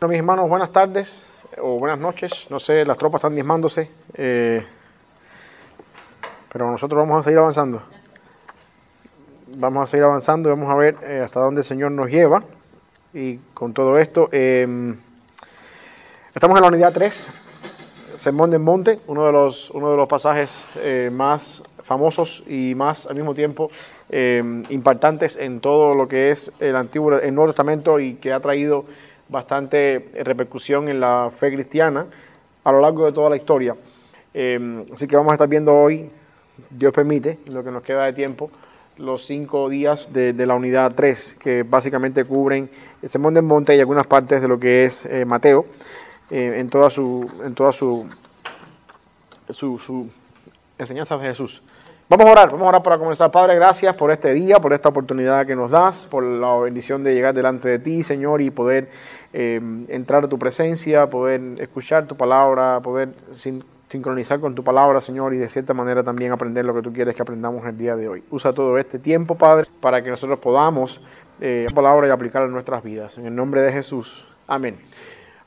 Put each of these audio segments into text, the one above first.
Bueno, mis hermanos, buenas tardes o buenas noches. No sé, las tropas están diezmándose, eh, pero nosotros vamos a seguir avanzando. Vamos a seguir avanzando y vamos a ver eh, hasta dónde el Señor nos lleva. Y con todo esto, eh, estamos en la unidad 3, Sermón del Monte, uno de los, uno de los pasajes eh, más famosos y más al mismo tiempo eh, impactantes en todo lo que es el Antiguo, el Nuevo Testamento y que ha traído bastante repercusión en la fe cristiana a lo largo de toda la historia. Eh, así que vamos a estar viendo hoy, Dios permite, lo que nos queda de tiempo, los cinco días de, de la unidad 3, que básicamente cubren el Sermón del Monte y algunas partes de lo que es eh, Mateo, eh, en toda su, en toda su, su, su enseñanza de Jesús. Vamos a orar, vamos a orar para comenzar. Padre, gracias por este día, por esta oportunidad que nos das, por la bendición de llegar delante de ti, Señor, y poder eh, entrar a tu presencia, poder escuchar tu palabra, poder sin, sincronizar con tu palabra, Señor, y de cierta manera también aprender lo que tú quieres que aprendamos el día de hoy. Usa todo este tiempo, Padre, para que nosotros podamos eh, la palabra y aplicarla en nuestras vidas. En el nombre de Jesús. Amén.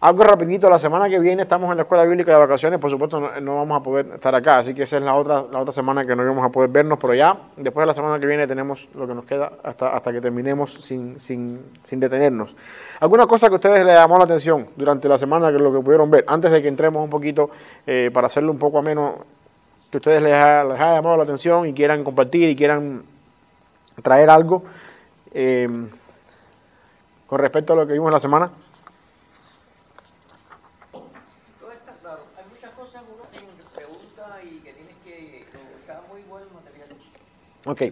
Algo rapidito, la semana que viene estamos en la escuela bíblica de vacaciones, por supuesto no, vamos a poder estar acá, así que esa es la otra, la otra semana que no vamos a poder vernos, pero ya después de la semana que viene tenemos lo que nos queda hasta, hasta que terminemos sin, sin, sin detenernos. ¿Alguna cosa que a ustedes les llamó la atención durante la semana que lo que pudieron ver? Antes de que entremos un poquito eh, para hacerlo un poco ameno, que ustedes les haya, les haya llamado la atención y quieran compartir y quieran traer algo eh, con respecto a lo que vimos en la semana. Ok.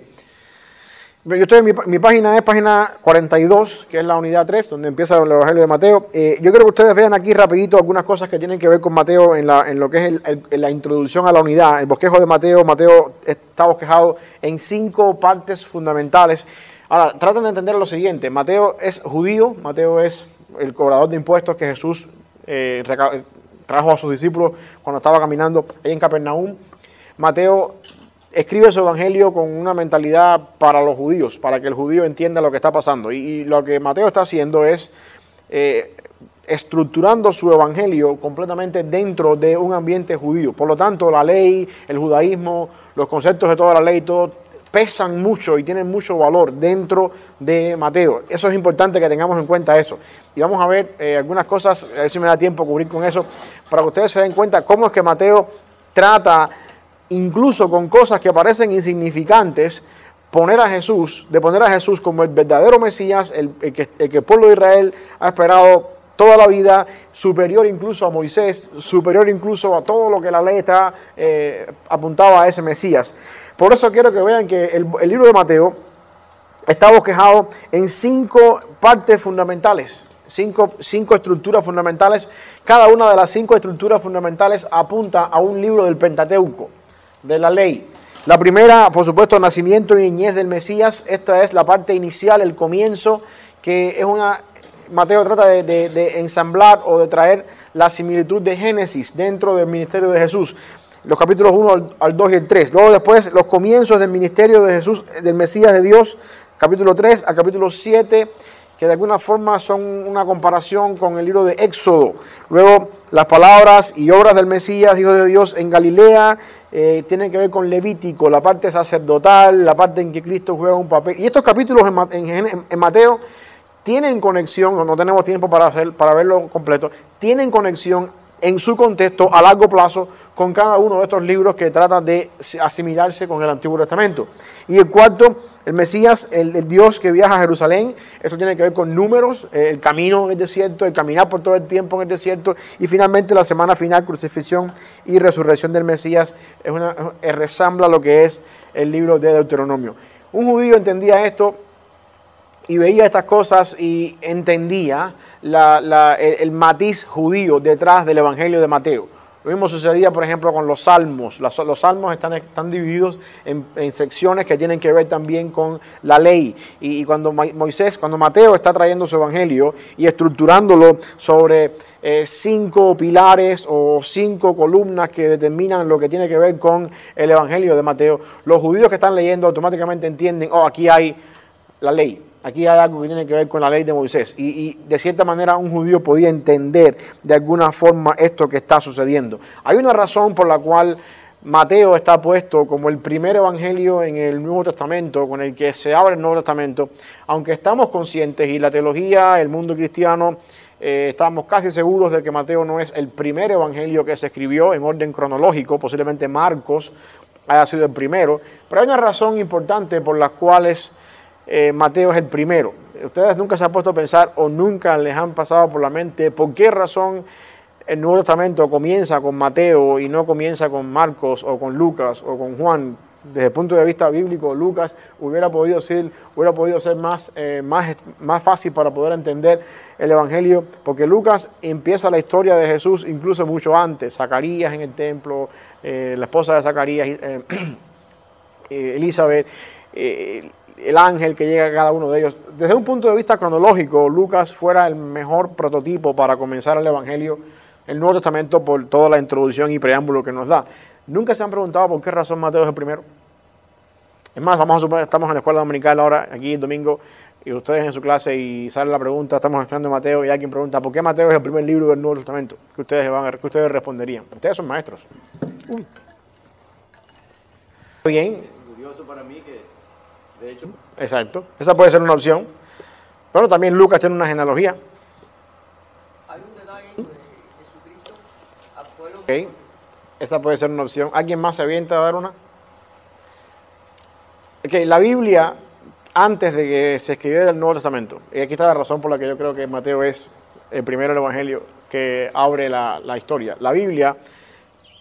Yo estoy en mi, página, es página 42, que es la unidad 3, donde empieza el Evangelio de Mateo. Eh, yo quiero que ustedes vean aquí rapidito algunas cosas que tienen que ver con Mateo en, lo que es la introducción a la unidad. El bosquejo de Mateo, Mateo está bosquejado en cinco partes fundamentales. Ahora, traten de entender lo siguiente. Mateo es judío, Mateo es el cobrador de impuestos que Jesús eh, trajo a sus discípulos cuando estaba caminando ahí en Capernaum. Mateo escribe su evangelio con una mentalidad para los judíos, para que el judío entienda lo que está pasando. Y, lo que Mateo está haciendo es eh, estructurando su evangelio completamente dentro de un ambiente judío. Por lo tanto, la ley, el judaísmo, los conceptos de toda la ley, todo pesan mucho y tienen mucho valor dentro de Mateo. Eso es importante que tengamos en cuenta eso. Y vamos a ver eh, algunas cosas, a ver si me da tiempo cubrir con eso, para que ustedes se den cuenta cómo es que Mateo trata incluso con cosas que parecen insignificantes, poner a Jesús, de poner a Jesús como el verdadero Mesías, el, el, que, el, que, el pueblo de Israel ha esperado toda la vida, superior incluso a Moisés, superior incluso a todo lo que la ley está eh, apuntaba a ese Mesías. Por eso quiero que vean que el, el libro de Mateo está bosquejado en cinco partes fundamentales. Cinco, cinco, estructuras fundamentales. Cada una de las cinco estructuras fundamentales apunta a un libro del Pentateuco de la ley. La primera, por supuesto, nacimiento y niñez del Mesías. Esta es la parte inicial, el comienzo, que es una... Mateo trata de, ensamblar o de traer la similitud de Génesis dentro del ministerio de Jesús. Los capítulos 1 al, al 2 y el 3. Luego después los comienzos del ministerio de Jesús, del Mesías de Dios, capítulo 3 al capítulo 7 que de alguna forma son una comparación con el libro de Éxodo. Luego, las palabras y obras del Mesías, Hijo de Dios, en Galilea, eh, tienen que ver con Levítico, la parte sacerdotal, la parte en que Cristo juega un papel. Y estos capítulos en, en, Mateo tienen conexión, no tenemos tiempo para, hacer, para verlo completo, tienen conexión en su contexto a largo plazo con cada uno de estos libros que tratan de asimilarse con el Antiguo Testamento. Y el cuarto, el Mesías, el, el, Dios que viaja a Jerusalén, esto tiene que ver con números, el camino en el desierto, el caminar por todo el tiempo en el desierto, y finalmente la semana final, crucifixión y resurrección del Mesías, es una, resambla lo que es el libro de Deuteronomio. Un judío entendía esto y veía estas cosas y entendía la, la, el, matiz judío detrás del Evangelio de Mateo. Lo mismo sucedía, por ejemplo, con los salmos. Los, salmos están, están divididos en, secciones que tienen que ver también con la ley. Y, y, cuando Moisés, cuando Mateo está trayendo su evangelio y estructurándolo sobre eh, cinco pilares o cinco columnas que determinan lo que tiene que ver con el evangelio de Mateo, los judíos que están leyendo automáticamente entienden, oh, aquí hay la ley, Aquí hay algo que tiene que ver con la ley de Moisés. Y, de cierta manera un judío podía entender de alguna forma esto que está sucediendo. Hay una razón por la cual Mateo está puesto como el primer evangelio en el Nuevo Testamento, con el que se abre el Nuevo Testamento, aunque estamos conscientes y la teología, el mundo cristiano, eh, estamos casi seguros de que Mateo no es el primer evangelio que se escribió en orden cronológico, posiblemente Marcos haya sido el primero, pero hay una razón importante por la cual eh, Mateo es el primero. Ustedes nunca se han puesto a pensar o nunca les han pasado por la mente por qué razón el Nuevo Testamento comienza con Mateo y no comienza con Marcos o con Lucas o con Juan. Desde el punto de vista bíblico, Lucas hubiera podido ser, hubiera podido ser más, eh, más, más fácil para poder entender el Evangelio, porque Lucas empieza la historia de Jesús incluso mucho antes, Zacarías en el templo, eh, la esposa de Zacarías, eh, Elizabeth, el ángel que llega a cada uno de ellos. Desde un punto de vista cronológico, Lucas fuera el mejor prototipo para comenzar el Evangelio, el Nuevo Testamento, por toda la introducción y preámbulo que nos da. Nunca se han preguntado por qué razón Mateo es el primero. Es más, vamos a suponer, estamos en la escuela dominical ahora, aquí el domingo, y ustedes en su clase y sale la pregunta, estamos estudiando Mateo y alguien pregunta, ¿por qué Mateo es el primer libro del Nuevo Testamento? ¿Qué ustedes, van a, que ustedes responderían? Ustedes son maestros. Uy. Bien. Es curioso para mí que, de hecho... Exacto. Esa puede ser una opción. Pero también Lucas tiene una genealogía. Hay un detalle de Jesucristo al pueblo Ok. Esa puede ser una opción. ¿Alguien más se avienta a dar una? Ok, la Biblia, antes de que se escribiera el Nuevo Testamento, y aquí está la razón por la que yo creo que Mateo es el primero del Evangelio que abre la, la historia. La Biblia,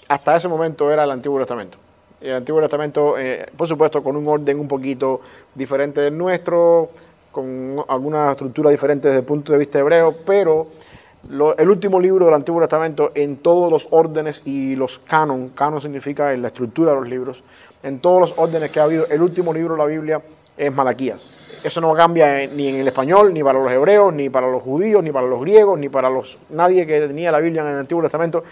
hasta ese momento, era el Antiguo Testamento. El Antiguo Testamento, eh, por supuesto, con un orden un poquito diferente del nuestro, con alguna estructura diferente desde el punto de vista hebreo, pero el último libro del Antiguo Testamento en todos los órdenes y los canon, canon significa en la estructura de los libros, en todos los órdenes que ha habido, el último libro de la Biblia es Malaquías. Eso no cambia ni en el español, ni para los hebreos, ni para los judíos, ni para los griegos, ni para los nadie que tenía la Biblia en el Antiguo Testamento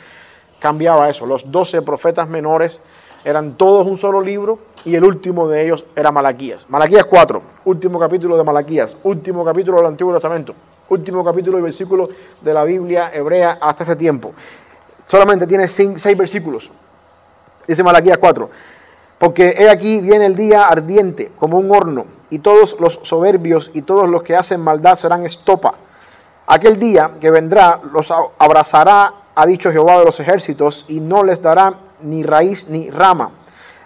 cambiaba eso. Los doce profetas menores eran todos un solo libro y el último de ellos era Malaquías. Malaquías 4, último capítulo de Malaquías, último capítulo del Antiguo Testamento, último capítulo y versículo de la Biblia hebrea hasta ese tiempo. Solamente tiene cin- seis versículos. Dice Malaquías 4. Porque he aquí viene el día ardiente como un horno, y todos los soberbios y todos los que hacen maldad serán estopa. Aquel día que vendrá los abrazará, ha dicho Jehová de los ejércitos, y no les dará ni raíz ni rama.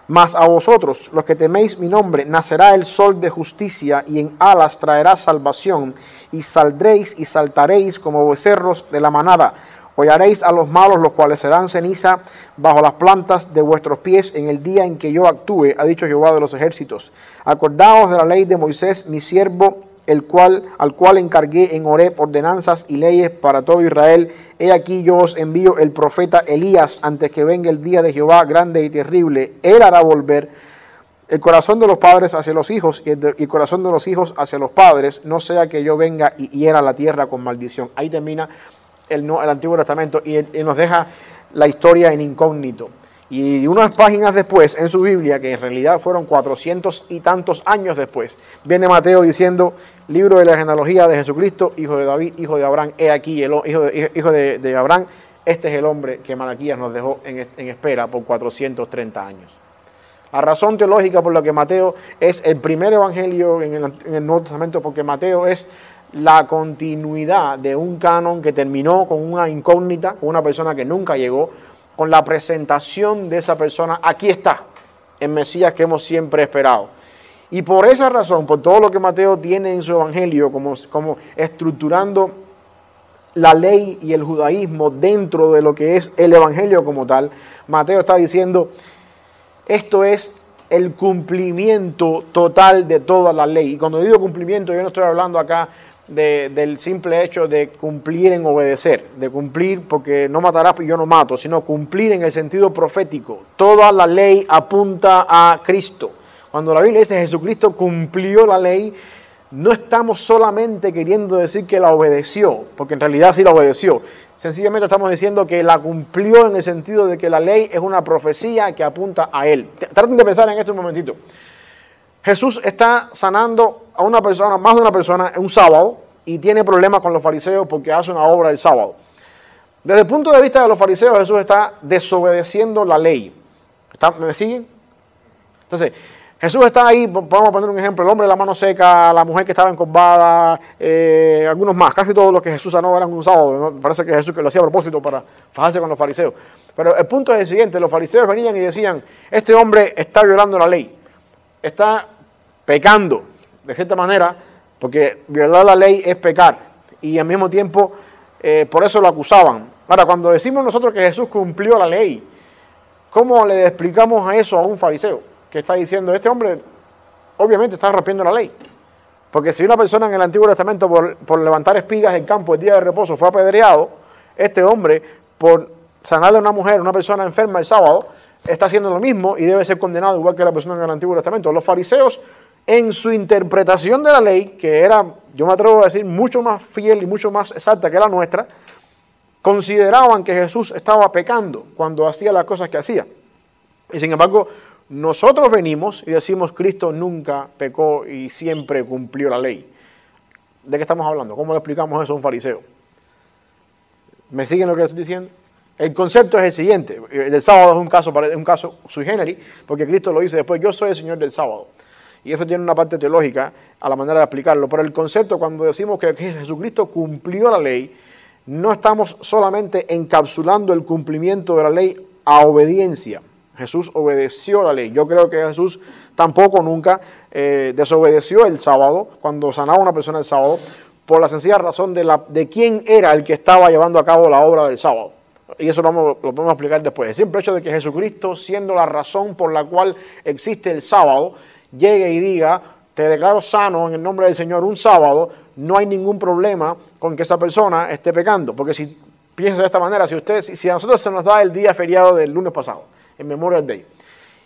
Mas a vosotros, los que teméis mi nombre, nacerá el sol de justicia, y en alas traerá salvación, y saldréis y saltaréis como becerros de la manada. Hollaréis a los malos, los cuales serán ceniza bajo las plantas de vuestros pies en el día en que yo actúe, ha dicho Jehová de los ejércitos. Acordaos de la ley de Moisés, mi siervo, el cual, al cual encargué en Horeb ordenanzas y leyes para todo Israel. He aquí yo os envío el profeta Elías antes que venga el día de Jehová grande y terrible. Él hará volver el corazón de los padres hacia los hijos y el, corazón de los hijos hacia los padres, no sea que yo venga y hiera la tierra con maldición. Ahí termina el, el Antiguo Testamento y, y nos deja la historia en incógnito. Y unas páginas después, en su Biblia, que en realidad fueron cuatrocientos y tantos años después, viene Mateo diciendo, libro de la genealogía de Jesucristo, hijo de David, hijo de Abraham, he aquí, el hijo de, hijo de, Abraham, este es el hombre que Malaquías nos dejó en, en espera por 430 años. La razón teológica por la que Mateo es el primer evangelio en el, en el Nuevo Testamento, porque Mateo es la continuidad de un canon que terminó con una incógnita, con una persona que nunca llegó, con la presentación de esa persona. Aquí está, el Mesías que hemos siempre esperado. Y por esa razón, por todo lo que Mateo tiene en su evangelio, como, como estructurando la ley y el judaísmo dentro de lo que es el evangelio como tal, Mateo está diciendo, esto es el cumplimiento total de toda la ley. Y cuando digo cumplimiento, yo no estoy hablando acá de- del simple hecho de cumplir en obedecer, de cumplir porque no matarás y yo no mato, sino cumplir en el sentido profético. Toda la ley apunta a Cristo. Cuando la Biblia dice Jesucristo cumplió la ley, no estamos solamente queriendo decir que la obedeció, porque en realidad sí la obedeció. Sencillamente estamos diciendo que la cumplió en el sentido de que la ley es una profecía que apunta a Él. Traten de pensar en esto un momentito. Jesús está sanando a una persona, más de una persona, en un sábado y tiene problemas con los fariseos porque hace una obra el sábado. Desde el punto de vista de los fariseos, Jesús está desobedeciendo la ley. ¿Está- ¿Me siguen? Entonces, Jesús está ahí, po- podemos poner un ejemplo, el hombre de la mano seca, la mujer que estaba encorvada, eh, algunos más, casi todos los que Jesús sanó eran un sábado, parece que Jesús lo hacía a propósito para fajarse con los fariseos. Pero el punto es el siguiente, los fariseos venían y decían, este hombre está violando la ley, está pecando, de cierta manera, porque violar la ley es pecar, y al mismo tiempo eh, por eso lo acusaban. Ahora, cuando decimos nosotros que Jesús cumplió la ley, ¿cómo le explicamos a eso a un fariseo que está diciendo, este hombre obviamente está rompiendo la ley? Porque si una persona en el Antiguo Testamento por, por levantar espigas del campo el día de reposo fue apedreado, este hombre por sanarle a una mujer, una persona enferma el sábado, está haciendo lo mismo y debe ser condenado igual que la persona en el Antiguo Testamento. Los fariseos, en su interpretación de la ley, que era, yo me atrevo a decir, mucho más fiel y mucho más exacta que la nuestra, consideraban que Jesús estaba pecando cuando hacía las cosas que hacía. Y sin embargo, nosotros venimos y decimos Cristo nunca pecó y siempre cumplió la ley. ¿De qué estamos hablando? ¿Cómo le explicamos eso a un fariseo? ¿Me siguen lo que estoy diciendo? El concepto es el siguiente. El sábado es un caso, un caso sui generis, porque Cristo lo dice después, yo soy el Señor del sábado. Y eso tiene una parte teológica a la manera de explicarlo. Pero el concepto, cuando decimos que Jesucristo cumplió la ley, no estamos solamente encapsulando el cumplimiento de la ley a obediencia. Jesús obedeció la ley. Yo creo que Jesús tampoco nunca eh, desobedeció el sábado, cuando sanaba a una persona el sábado, por la sencilla razón de, la, de quién era el que estaba llevando a cabo la obra del sábado. Y eso lo, vamos, podemos explicar después. El simple hecho de que Jesucristo, siendo la razón por la cual existe el sábado, llegue y diga, te declaro sano en el nombre del Señor un sábado, no hay ningún problema con que esa persona esté pecando. Porque si piensa de esta manera, si, usted, si a nosotros se nos da el día feriado del lunes pasado, en Memorial Day,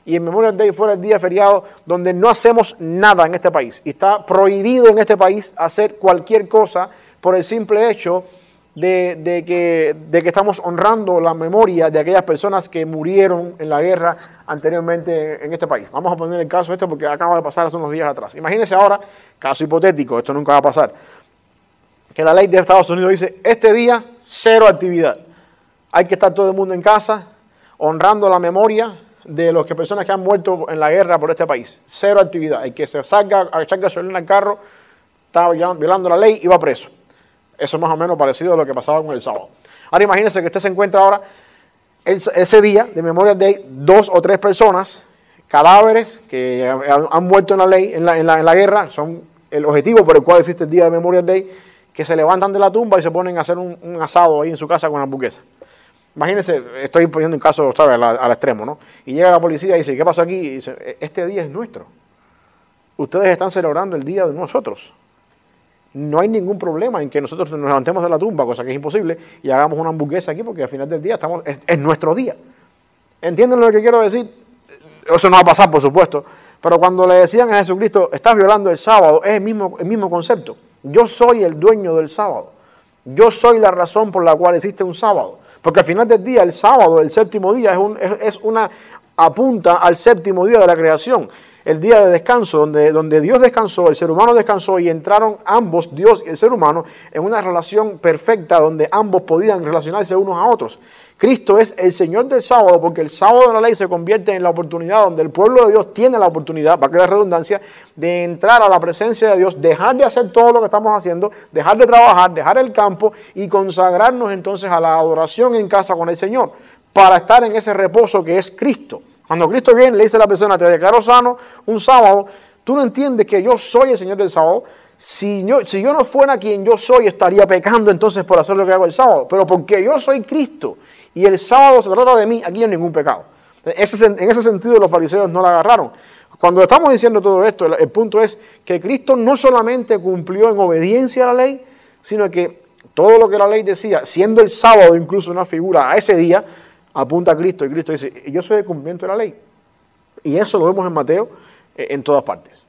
y en Memorial Day fuera el día feriado donde no hacemos nada en este país, y está prohibido en este país hacer cualquier cosa por el simple hecho de, que, estamos honrando la memoria de aquellas personas que murieron en la guerra anteriormente en este país. Vamos a poner el caso este porque acaba de pasar hace unos días atrás. Imagínense ahora, caso hipotético, esto nunca va a pasar, que la ley de Estados Unidos dice, este día, cero actividad. Hay que estar todo el mundo en casa, honrando la memoria de las personas que han muerto en la guerra por este país. Cero actividad. El que se salga a echar gasolina al carro está violando la ley y va preso. Eso es más o menos parecido a lo que pasaba con el sábado. Ahora imagínense que usted se encuentra ahora, ese día de Memorial Day, dos o tres personas, cadáveres que han, muerto en la ley, en la, en, la, en la, guerra, son el objetivo por el cual existe el día de Memorial Day, que se levantan de la tumba y se ponen a hacer un, asado ahí en su casa con hamburguesa. Imagínense, estoy poniendo un caso, ¿sabes?, al, al, extremo, ¿no? Y llega la policía y dice, ¿qué pasó aquí? Y dice, este día es nuestro. Ustedes están celebrando el día de nosotros no hay ningún problema en que nosotros nos levantemos de la tumba, cosa que es imposible, y hagamos una hamburguesa aquí porque al final del día estamos, es, es, nuestro día. ¿Entienden lo que quiero decir? Eso no va a pasar, por supuesto, pero cuando le decían a Jesucristo, estás violando el sábado, es el mismo, el mismo concepto. Yo soy el dueño del sábado. Yo soy la razón por la cual existe un sábado. Porque al final del día, el sábado, el séptimo día, es, un, es una apunta al séptimo día de la creación el día de descanso, donde, donde Dios descansó, el ser humano descansó y entraron ambos, Dios y el ser humano, en una relación perfecta donde ambos podían relacionarse unos a otros. Cristo es el Señor del sábado porque el sábado de la ley se convierte en la oportunidad donde el pueblo de Dios tiene la oportunidad, para que la redundancia, de entrar a la presencia de Dios, dejar de hacer todo lo que estamos haciendo, dejar de trabajar, dejar el campo y consagrarnos entonces a la adoración en casa con el Señor, para estar en ese reposo que es Cristo. Cuando Cristo viene, le dice a la persona, te declaro sano un sábado, tú no entiendes que yo soy el Señor del sábado. Si yo, si yo no fuera quien yo soy, estaría pecando entonces por hacer lo que hago el sábado. Pero porque yo soy Cristo y el sábado se trata de mí, aquí no hay ningún pecado. Ese, en ese sentido los fariseos no la agarraron. Cuando estamos diciendo todo esto, el punto es que Cristo no solamente cumplió en obediencia a la ley, sino que todo lo que la ley decía, siendo el sábado incluso una figura a ese día, apunta a Cristo y Cristo dice, yo soy el cumplimiento de la ley. Y eso lo vemos en Mateo eh, en todas partes.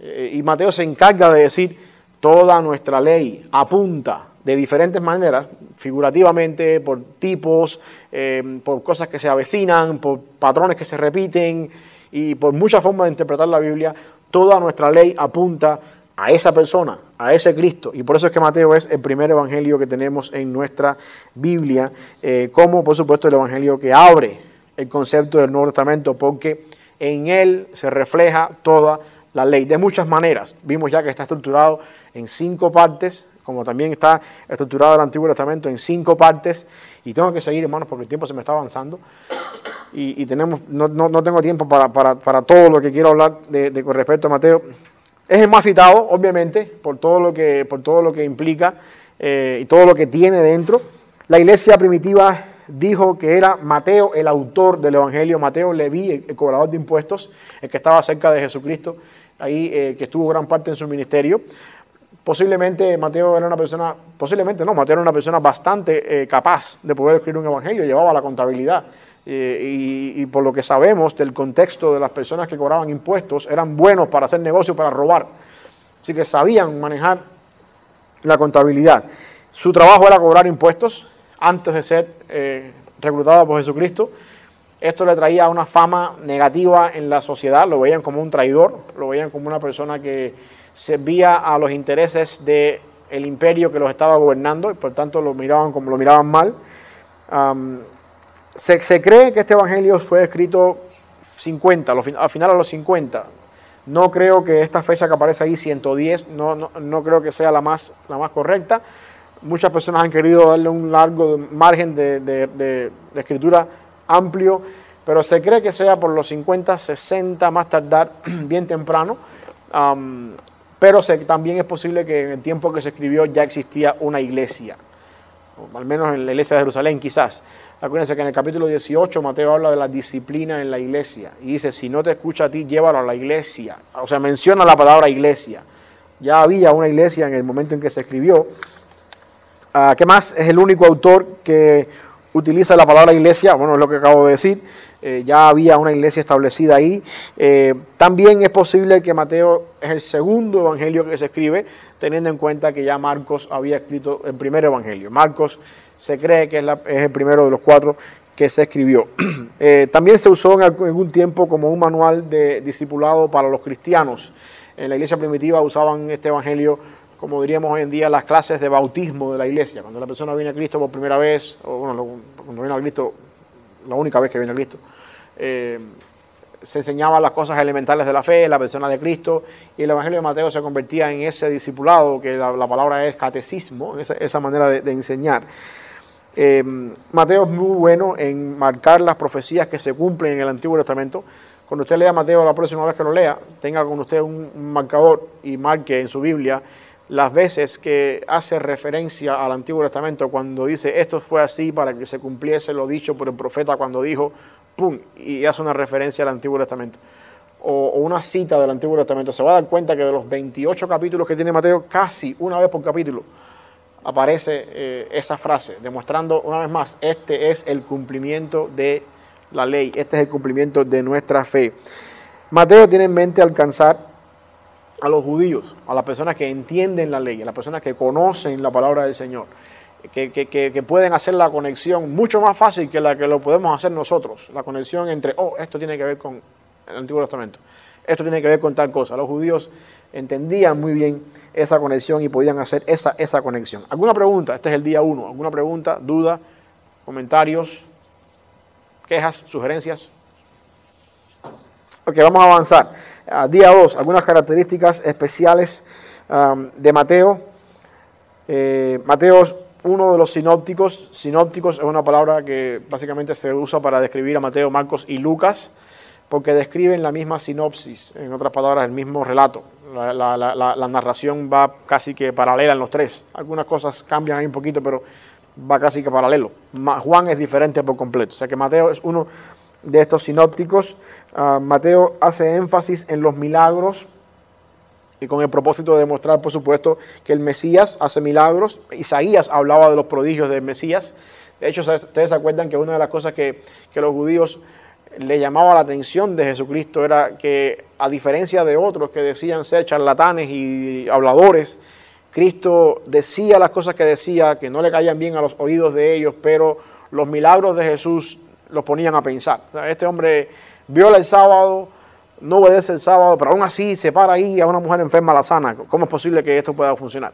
Eh, y Mateo se encarga de decir, toda nuestra ley apunta de diferentes maneras, figurativamente, por tipos, eh, por cosas que se avecinan, por patrones que se repiten y por muchas formas de interpretar la Biblia. Toda nuestra ley apunta a esa persona, a ese Cristo. Y por eso es que Mateo es el primer evangelio que tenemos en nuestra Biblia, eh, como por supuesto el evangelio que abre el concepto del Nuevo Testamento, porque en él se refleja toda la ley, de muchas maneras. Vimos ya que está estructurado en cinco partes, como también está estructurado el Antiguo Testamento en cinco partes. Y tengo que seguir, hermanos, porque el tiempo se me está avanzando. Y, tenemos, no, no, no, tengo tiempo para, para, para, todo lo que quiero hablar de, con respecto a Mateo. Es el más citado, obviamente, por todo lo que, por todo lo que implica eh, y todo lo que tiene dentro. La iglesia primitiva dijo que era Mateo el autor del Evangelio, Mateo Leví, el, cobrador de impuestos, el que estaba cerca de Jesucristo, ahí eh, que estuvo gran parte en su ministerio. Posiblemente Mateo era una persona, posiblemente no, Mateo era una persona bastante eh, capaz de poder escribir un evangelio, llevaba la contabilidad. Eh, y, por lo que sabemos del contexto de las personas que cobraban impuestos, eran buenos para hacer negocio, para robar. Así que sabían manejar la contabilidad. Su trabajo era cobrar impuestos antes de ser eh, reclutado por Jesucristo. Esto le traía una fama negativa en la sociedad, lo veían como un traidor, lo veían como una persona que servía a los intereses del el imperio que los estaba gobernando y por tanto lo miraban como lo miraban mal. Se, cree que este evangelio fue escrito 50, al final a los 50. No creo que esta fecha que aparece ahí, 110, no, no, no creo que sea la más, la más correcta. Muchas personas han querido darle un largo margen de, de, escritura amplio, pero se cree que sea por los 50, 60, más tardar, bien temprano. Pero también es posible que en el tiempo que se escribió ya existía una iglesia, al menos en la iglesia de Jerusalén quizás. Acuérdense que en el capítulo 18 Mateo habla de la disciplina en la iglesia y dice, si no te escucha a ti, llévalo a la iglesia. O sea, menciona la palabra iglesia. Ya había una iglesia en el momento en que se escribió. Uh, ¿Qué más? Es el único autor que utiliza la palabra iglesia, bueno, es lo que acabo de decir, eh, ya había una iglesia establecida ahí. Eh, también es posible que Mateo es el segundo evangelio que se escribe, teniendo en cuenta que ya Marcos había escrito el primer evangelio. Marcos se cree que es, el primero de los cuatro que se escribió. eh, también se usó en algún tiempo como un manual de discipulado para los cristianos. En la iglesia primitiva usaban este evangelio como diríamos hoy en día, las clases de bautismo de la iglesia. Cuando la persona viene a Cristo por primera vez, o bueno, cuando viene a Cristo, la única vez que viene a Cristo, eh, se enseñaban las cosas elementales de la fe, la persona de Cristo, y el Evangelio de Mateo se convertía en ese discipulado, que la, la palabra es catecismo, esa, esa manera de enseñar. Eh, Mateo es muy bueno en marcar las profecías que se cumplen en el Antiguo Testamento. Cuando usted lea Mateo la próxima vez que lo lea, tenga con usted un, un marcador y marque en su Biblia las veces que hace referencia al Antiguo Testamento cuando dice esto fue así para que se cumpliese lo dicho por el profeta cuando dijo, ¡pum! y hace una referencia al Antiguo Testamento. O, o, una cita del Antiguo Testamento. Se va a dar cuenta que de los 28 capítulos que tiene Mateo, casi una vez por capítulo aparece eh, esa frase, demostrando una vez más, este es el cumplimiento de la ley, este es el cumplimiento de nuestra fe. Mateo tiene en mente alcanzar a los judíos, a las personas que entienden la ley, a las personas que conocen la palabra del Señor, que, que, pueden hacer la conexión mucho más fácil que la que lo podemos hacer nosotros, la conexión entre, oh, esto tiene que ver con el Antiguo Testamento, esto tiene que ver con tal cosa. Los judíos entendían muy bien esa conexión y podían hacer esa, esa conexión. ¿Alguna pregunta? Este es el día uno. ¿Alguna pregunta, duda, comentarios, quejas, sugerencias? Ok, vamos a avanzar. Uh, día 2, algunas características especiales de Mateo. Eh, Mateo es uno de los sinópticos. Sinópticos es una palabra que básicamente se usa para describir a Mateo, Marcos y Lucas, porque describen la misma sinopsis, en otras palabras, el mismo relato. La, narración va casi que paralela en los tres. Algunas cosas cambian ahí un poquito, pero va casi que paralelo. Juan es diferente por completo. O sea que Mateo es uno de estos sinópticos. Uh, Mateo hace énfasis en los milagros y con el propósito de demostrar, por supuesto, que el Mesías hace milagros. Isaías hablaba de los prodigios del Mesías. De hecho, ustedes se acuerdan que una de las cosas que, que los judíos le llamaba la atención de Jesucristo era que, a diferencia de otros que decían ser charlatanes y habladores, Cristo decía las cosas que decía, que no le caían bien a los oídos de ellos, pero los milagros de Jesús los ponían a pensar. Este hombre viola el sábado, no obedece el sábado, pero aún así se para ahí a una mujer enferma la sana. ¿Cómo es posible que esto pueda funcionar?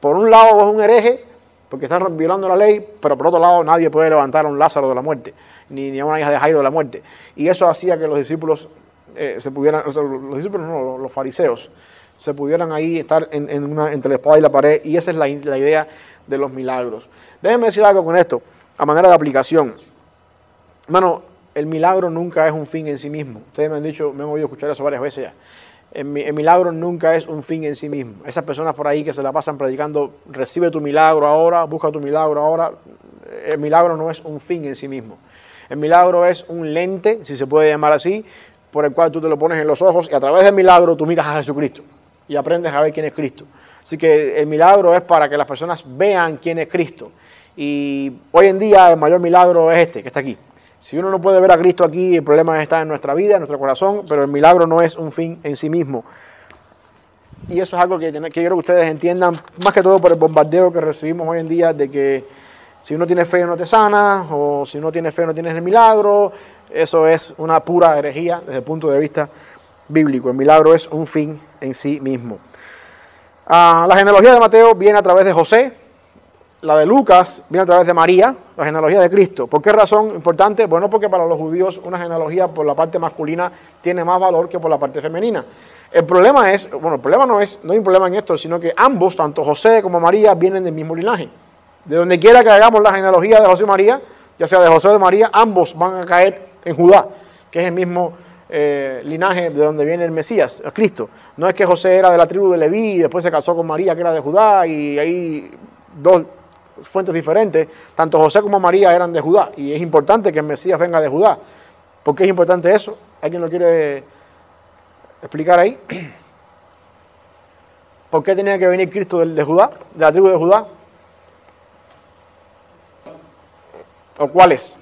Por un lado es un hereje, porque está violando la ley, pero por otro lado nadie puede levantar a un Lázaro de la muerte, ni, ni a una hija de Jairo de la muerte. Y eso hacía que los discípulos eh, se pudieran, los discípulos no, los fariseos, se pudieran ahí estar en, en una, entre la espada y la pared, y esa es la, la idea de los milagros. Déjenme decir algo con esto, a manera de aplicación. Hermano, el milagro nunca es un fin en sí mismo. Ustedes me han dicho, me han oído escuchar eso varias veces ya. El, mi- el milagro nunca es un fin en sí mismo. Esas personas por ahí que se la pasan predicando, recibe tu milagro ahora, busca tu milagro ahora. El milagro no es un fin en sí mismo. El milagro es un lente, si se puede llamar así, por el cual tú te lo pones en los ojos y a través del milagro tú miras a Jesucristo y aprendes a ver quién es Cristo. Así que el milagro es para que las personas vean quién es Cristo. Y hoy en día el mayor milagro es este, que está aquí. Si uno no puede ver a Cristo aquí, el problema está en nuestra vida, en nuestro corazón, pero el milagro no es un fin en sí mismo. Y eso es algo que, tiene- que quiero que ustedes entiendan, más que todo por el bombardeo que recibimos hoy en día de que si uno tiene fe no te sana, o si no tienes fe no tienes el milagro. Eso es una pura herejía desde el punto de vista bíblico. El milagro es un fin en sí mismo. Ah, la genealogía de Mateo viene a través de José, la de Lucas viene a través de María, la genealogía de Cristo. ¿Por qué razón importante? Bueno, porque para los judíos una genealogía por la parte masculina tiene más valor que por la parte femenina. El problema es, bueno, el problema no es, no hay un problema en esto, sino que ambos, tanto José como María, vienen del mismo linaje. De donde quiera que hagamos la genealogía de José y María, ya sea de José o de María, ambos van a caer en Judá, que es el mismo eh, linaje de donde viene el Mesías, Cristo. No es que José era de la tribu de Leví y después se casó con María, que era de Judá, y hay dos fuentes diferentes. Tanto José como María eran de Judá, y es importante que el Mesías venga de Judá. ¿Por qué es importante eso? ¿Alguien lo quiere explicar ahí? ¿Por qué tenía que venir Cristo de Judá, de la tribu de Judá? ¿O cuáles?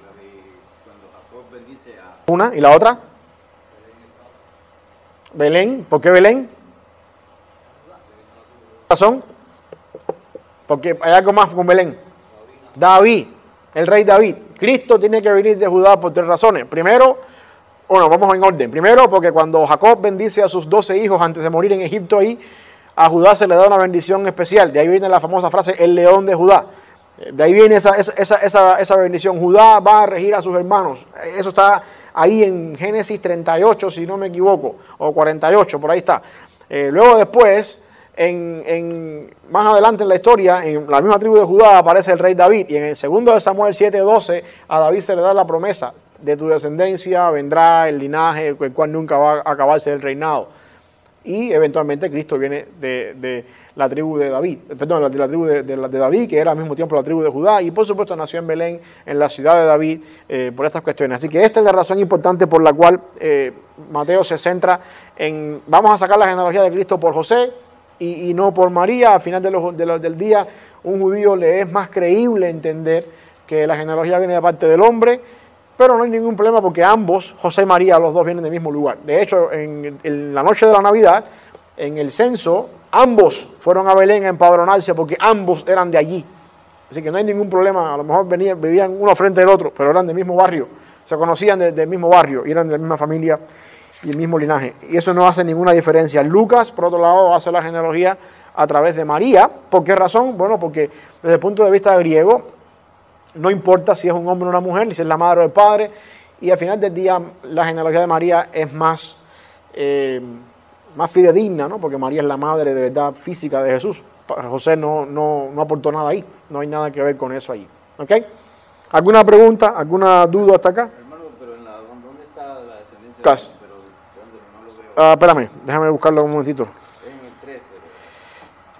Una y la otra. Belén. ¿Por qué Belén? razón? Porque hay algo más con Belén. David, el rey David. Cristo tiene que venir de Judá por tres razones. Primero, bueno, vamos en orden. Primero, porque cuando Jacob bendice a sus doce hijos antes de morir en Egipto ahí, a Judá se le da una bendición especial. De ahí viene la famosa frase, el león de Judá. De ahí viene esa, esa, esa, esa bendición. Judá va a regir a sus hermanos. Eso está ahí en Génesis 38, si no me equivoco, o 48, por ahí está. Eh, luego después, en, más adelante en la historia, en la misma tribu de Judá aparece el rey David. Y en el segundo de Samuel 7:12, a David se le da la promesa de tu descendencia vendrá el linaje, el cual nunca va a acabarse el reinado. Y eventualmente Cristo viene de, la tribu de David, perdón, de la tribu de David, que era al mismo tiempo la tribu de Judá, y por supuesto nació en Belén, en la ciudad de David, eh, por estas cuestiones. Así que esta es la razón importante por la cual eh, Mateo se centra en, vamos a sacar la genealogía de Cristo por José y, no por María. Al final del día, un judío le es más creíble entender que la genealogía viene de parte del hombre, pero no hay ningún problema porque ambos, José y María, los dos vienen del mismo lugar. De hecho, en, la noche de la Navidad, en el censo, ambos fueron a Belén a empadronarse porque ambos eran de allí. Así que no hay ningún problema. A lo mejor vivían uno frente del otro, pero eran del mismo barrio. Se conocían de- del mismo barrio y eran de la misma familia y el mismo linaje. Y eso no hace ninguna diferencia. Lucas, por otro lado, hace la genealogía a través de María. ¿Por qué razón? Bueno, porque desde el punto de vista griego, no importa si es un hombre o una mujer, ni si es la madre o el padre, y al final del día la genealogía de María es más, eh, más fidedigna, ¿no? porque María es la madre de verdad física de Jesús. José no, no, no aportó nada ahí, no hay nada que ver con eso ahí. ¿Ok? ¿Alguna pregunta, alguna duda hasta acá? hermano, pero en la ¿dónde está la descendencia? Pero ¿dónde? No lo veo. Ah, espérame, déjame buscarlo un momentito. Es en el 3,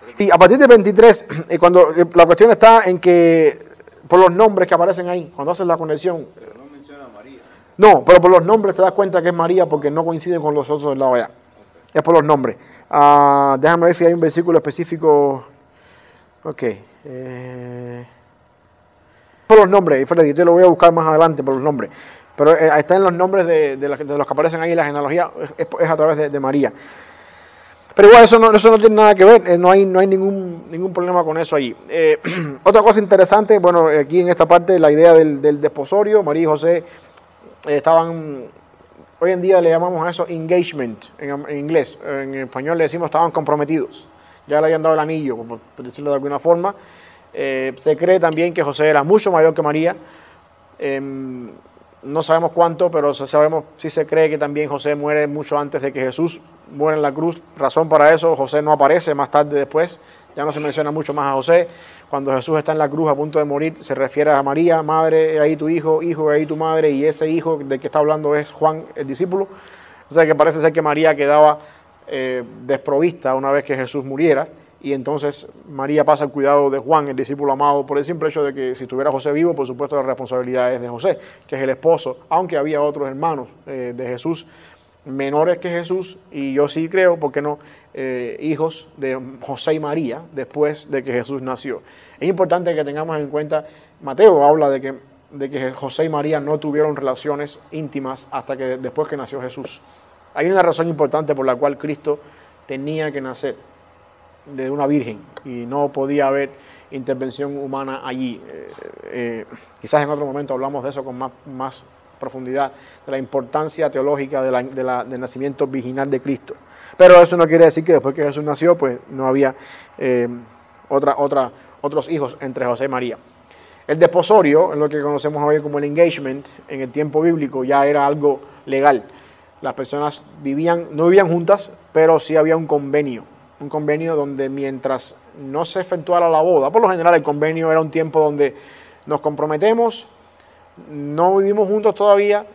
pero Y a partir del 23, eh, cuando eh, la cuestión está en que por los nombres que aparecen ahí, cuando haces la conexión, pero no menciona a María. No, pero por los nombres te das cuenta que es María porque no coincide con los otros del lado allá. Es por los nombres. Ah, déjame ver si hay un versículo específico. Ok. eh, por los nombres, Freddy, yo lo voy a buscar más adelante por los nombres. Pero eh, está en los nombres de, los, que aparecen ahí la genealogía, es, a través de, María. Pero igual eso no, eso no tiene nada que ver, eh, no hay, no hay ningún, ningún problema con eso allí. Eh, otra cosa interesante, bueno, aquí en esta parte la idea del, del desposorio, María y José estaban hoy en día le llamamos a eso engagement en, inglés. En español le decimos estaban comprometidos. Ya le habían dado el anillo, por decirlo de alguna forma. Se cree también que José era mucho mayor que María. Em, no sabemos cuánto, pero sabemos si se cree que también José muere mucho antes de que Jesús muere en la cruz. Razón para eso, José no aparece más tarde después. Ya no se menciona mucho más a José. Cuando Jesús está en la cruz a punto de morir, se refiere a María, madre, ahí tu hijo, hijo, ahí tu madre, y ese hijo del que está hablando es Juan, el discípulo. O sea que parece ser que María quedaba eh, desprovista una vez que Jesús muriera, y entonces María pasa al cuidado de Juan, el discípulo amado, por el simple hecho de que si tuviera José vivo, por supuesto la responsabilidad es de José, que es el esposo, aunque había otros hermanos eh, de Jesús menores que Jesús, y yo sí creo, ¿por qué no?, eh, hijos de José y María después de que Jesús nació. Es importante que tengamos en cuenta, Mateo habla de que, de que José y María no tuvieron relaciones íntimas hasta que después que nació Jesús. Hay una razón importante por la cual Cristo tenía que nacer de una virgen y no podía haber intervención humana allí. Eh, eh, quizás en otro momento hablamos de eso con más, más profundidad, de la importancia teológica de la- de la- del nacimiento virginal de Cristo. Pero eso no quiere decir que después que Jesús nació, pues no había eh, otra, otra, otros hijos entre José y María. El desposorio, en lo que conocemos hoy como el engagement, en el tiempo bíblico ya era algo legal. Las personas vivían, no vivían juntas, pero sí había un convenio. Un convenio donde mientras no se efectuara la boda, por lo general el convenio era un tiempo donde nos comprometemos, no vivimos juntos todavía,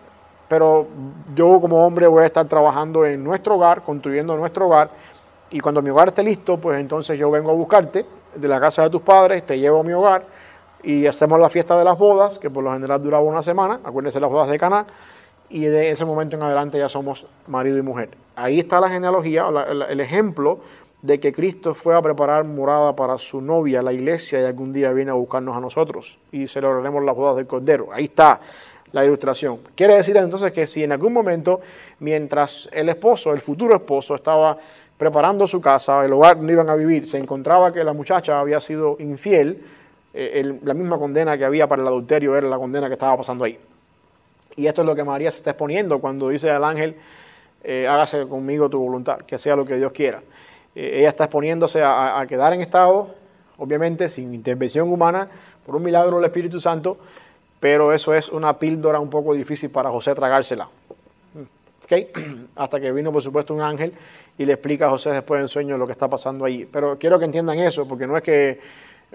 pero yo como hombre voy a estar trabajando en nuestro hogar, construyendo nuestro hogar, y cuando mi hogar esté listo, pues entonces yo vengo a buscarte de la casa de tus padres, te llevo a mi hogar y hacemos la fiesta de las bodas, que por lo general duraba una semana, acuérdense las bodas de Cana, y de ese momento en adelante ya somos marido y mujer. Ahí está la genealogía, el ejemplo de que Cristo fue a preparar morada para su novia, la iglesia, y algún día viene a buscarnos a nosotros y celebraremos las bodas del Cordero. Ahí está la ilustración. Quiere decir entonces que si en algún momento, mientras el esposo, el futuro esposo, estaba preparando su casa, el hogar donde iban a vivir, se encontraba que la muchacha había sido infiel, eh, la misma condena que había para el adulterio era la condena que estaba pasando ahí. Y esto es lo que María se está exponiendo cuando dice al ángel, eh, hágase conmigo tu voluntad, que sea lo que Dios quiera. Eh, ella está exponiéndose a, quedar en estado, obviamente sin intervención humana, por un milagro del Espíritu Santo, pero eso es una píldora un poco difícil para José tragársela. ¿Ok? Hasta que vino, por supuesto, un ángel y le explica a José después en sueño lo que está pasando allí. Pero quiero que entiendan eso, porque no es que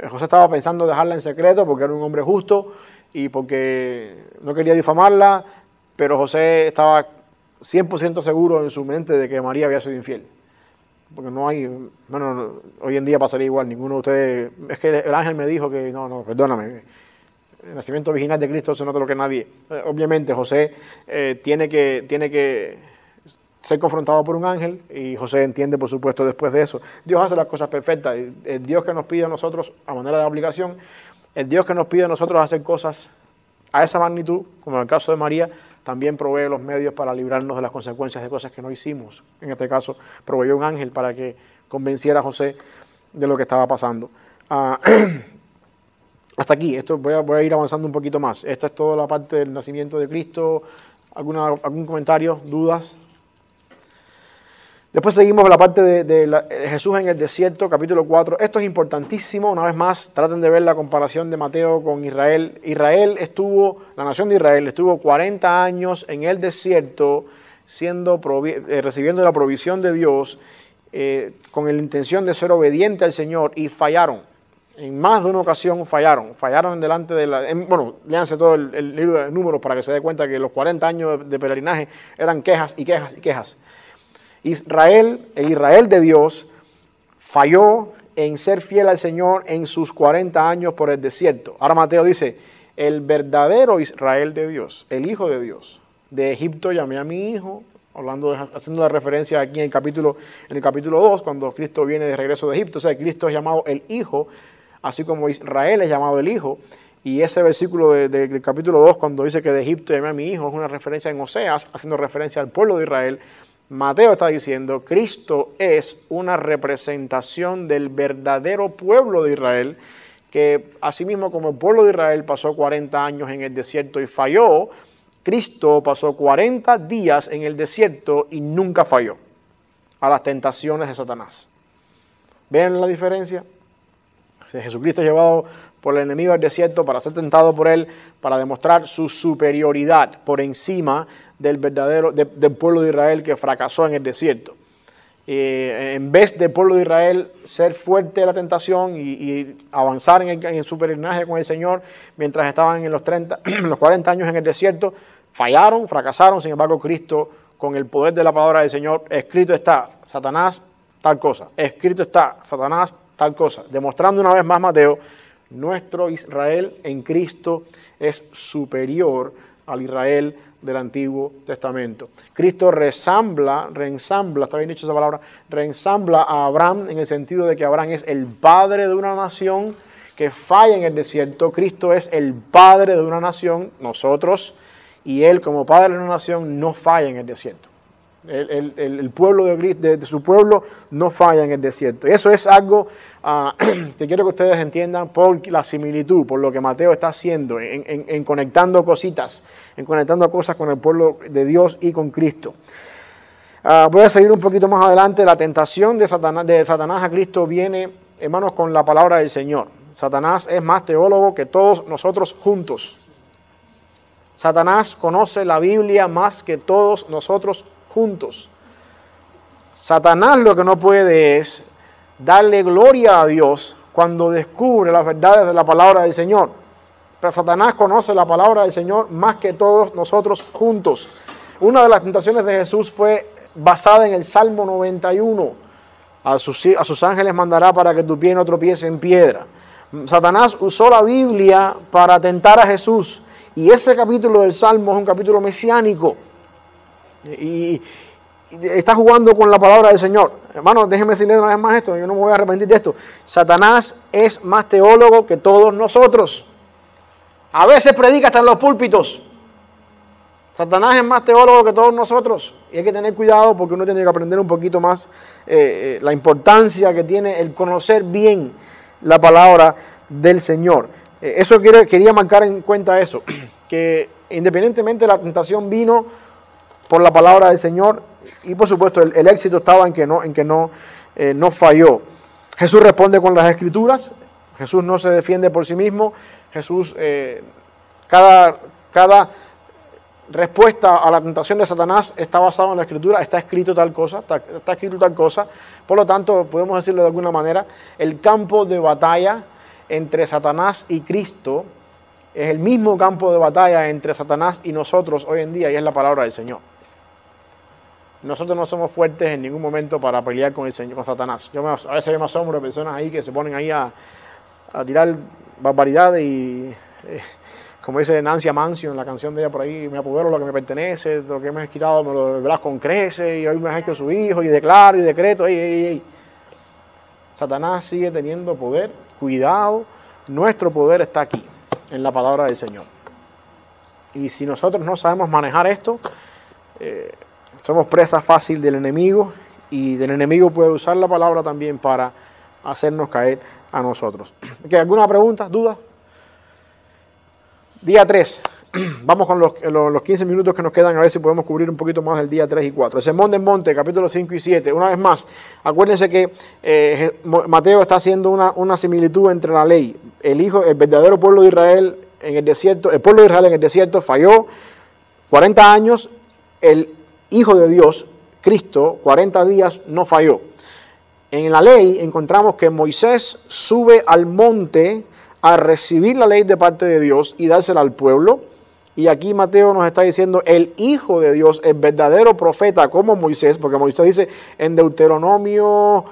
José estaba pensando dejarla en secreto porque era un hombre justo y porque no quería difamarla, pero José estaba 100% seguro en su mente de que María había sido infiel. Porque no hay, bueno, no, hoy en día pasaría igual, ninguno de ustedes, es que el ángel me dijo que, no, no, perdóname, el nacimiento original de Cristo eso no lo que nadie. Eh, obviamente José eh, tiene, que, tiene que ser confrontado por un ángel y José entiende, por supuesto, después de eso. Dios hace las cosas perfectas. El, el Dios que nos pide a nosotros, a manera de obligación, el Dios que nos pide a nosotros hacer cosas a esa magnitud, como en el caso de María, también provee los medios para librarnos de las consecuencias de cosas que no hicimos. En este caso, proveyó un ángel para que convenciera a José de lo que estaba pasando. Ah, hasta aquí, esto voy a, ir avanzando un poquito más. Esta es toda la parte del nacimiento de Cristo. ¿Alguna, ¿Algún comentario? ¿Dudas? Después seguimos la parte de, eh, Jesús en el desierto, capítulo 4. Esto es importantísimo, una vez más, traten de ver la comparación de Mateo con Israel. Israel estuvo, la nación de Israel estuvo 40 años en el desierto siendo eh, recibiendo la provisión de Dios eh, con la intención de ser obediente al Señor y fallaron. En más de una ocasión fallaron. Fallaron delante de la... en- bueno, léanse todo el, libro de números para que se dé cuenta que los 40 años de peregrinaje eran quejas y quejas y quejas. Israel, el Israel de Dios, falló en ser fiel al Señor en sus 40 años por el desierto. Ahora Mateo dice, el verdadero Israel de Dios, el Hijo de Dios. De Egipto llamé a mi hijo, hablando haciendo la referencia aquí en el capítulo en el capítulo 2 cuando Cristo viene de regreso de Egipto, o sea, Cristo es llamado el Hijo, así como Israel es llamado el Hijo. Y ese versículo de- del capítulo 2, cuando dice que de Egipto llamé a mi hijo, es una referencia en Oseas, haciendo referencia al pueblo de Israel. Mateo está diciendo, Cristo es una representación del verdadero pueblo de Israel, que asimismo como el pueblo de Israel pasó 40 años en el desierto y falló, Cristo pasó 40 días en el desierto y nunca falló a las tentaciones de Satanás. ¿Ven la diferencia? Si Jesucristo es llevado por el enemigo al desierto para ser tentado por él, para demostrar su superioridad por encima del verdadero de- del pueblo de Israel que fracasó en el desierto. Eh, en vez del pueblo de Israel ser fuerte de la tentación y, avanzar en el, su peregrinaje con el Señor mientras estaban en los, 30, en los 40 años en el desierto, fallaron, fracasaron, sin embargo Cristo con el poder de la palabra del Señor, escrito está, Satanás, tal cosa, escrito está, Satanás, tal cosa, demostrando una vez más Mateo, nuestro Israel en Cristo es superior al Israel del Antiguo Testamento. Cristo resambla, reensambla, está bien dicho esa palabra, reensambla a Abraham en el sentido de que Abraham es el padre de una nación que falla en el desierto. Cristo es el padre de una nación, nosotros, y él como padre de una nación no falla en el desierto. El, pueblo de, de- de su pueblo no falla en el desierto. Eso es algo ah, que quiero que ustedes entiendan por la similitud, por lo que Mateo está haciendo, en, en- en conectando cositas, en conectando cosas con el pueblo de Dios y con Cristo. Ah, voy a seguir un poquito más adelante. La tentación de Satanás, de Satanás a Cristo viene, hermanos, con la palabra del Señor. Satanás es más teólogo que todos nosotros juntos. Satanás conoce la Biblia más que todos nosotros juntos. Satanás lo que no puede es darle gloria a Dios cuando descubre las verdades de la palabra del Señor. Pero Satanás conoce la palabra del Señor más que todos nosotros juntos. Una de las tentaciones de Jesús fue basada en el Salmo 91. A sus, a sus ángeles mandará para que tu pie no tropiece en piedra. Satanás usó la Biblia para tentar a Jesús. Y ese capítulo del Salmo es un capítulo mesiánico. Y, está jugando con la palabra del Señor. Hermano, déjeme decirle una vez más esto, yo no me voy a arrepentir de esto. Satanás es más teólogo que todos nosotros. A veces predica hasta en los púlpitos. Satanás es más teólogo que todos nosotros. Y hay que tener cuidado porque uno tiene que aprender un poquito más eh, eh, la importancia que tiene el conocer bien la palabra del Señor. Eh, eso quería marcar en cuenta eso, que independientemente la tentación vino por la palabra del Señor. Y por supuesto el, éxito estaba en que no, en que no, eh, no falló. Jesús responde con las escrituras, Jesús no se defiende por sí mismo, Jesús, eh, cada, cada respuesta a la tentación de Satanás está basada en la escritura, está escrito tal cosa, está, está escrito tal cosa, por lo tanto podemos decirlo de alguna manera, el campo de batalla entre Satanás y Cristo es el mismo campo de batalla entre Satanás y nosotros hoy en día y es la palabra del Señor. Nosotros no somos fuertes en ningún momento para pelear con el Señor, con Satanás. Yo me- a veces yo me asombro de personas ahí que se ponen ahí a, tirar barbaridades y, eh, como dice Nancy Amancio en la canción de ella por ahí, me apodero lo que me pertenece, lo que me has quitado me lo verás con crece, y hoy me has hecho su hijo, y declaro y decreto, ey, ey, ey. Satanás sigue teniendo poder, cuidado, nuestro poder está aquí, en la palabra del Señor. Y si nosotros no sabemos manejar esto, eh, somos presa fácil del enemigo y del enemigo puede usar la palabra también para hacernos caer a nosotros. ¿Ok? ¿Alguna pregunta, duda? Día 3. Vamos con los, los, los 15 minutos que nos quedan a ver si podemos cubrir un poquito más del día 3 y 4. El Sermón del Monte, capítulo 5 y 7. Una vez más, acuérdense que eh, Mateo está haciendo una, una similitud entre la ley. El hijo, el verdadero pueblo de Israel en el desierto, el pueblo de Israel en el desierto falló 40 años, el Hijo de Dios, Cristo, 40 días no falló. En la ley encontramos que Moisés sube al monte a recibir la ley de parte de Dios y dársela al pueblo. Y aquí Mateo nos está diciendo, el Hijo de Dios, el verdadero profeta como Moisés, porque Moisés dice en Deuteronomio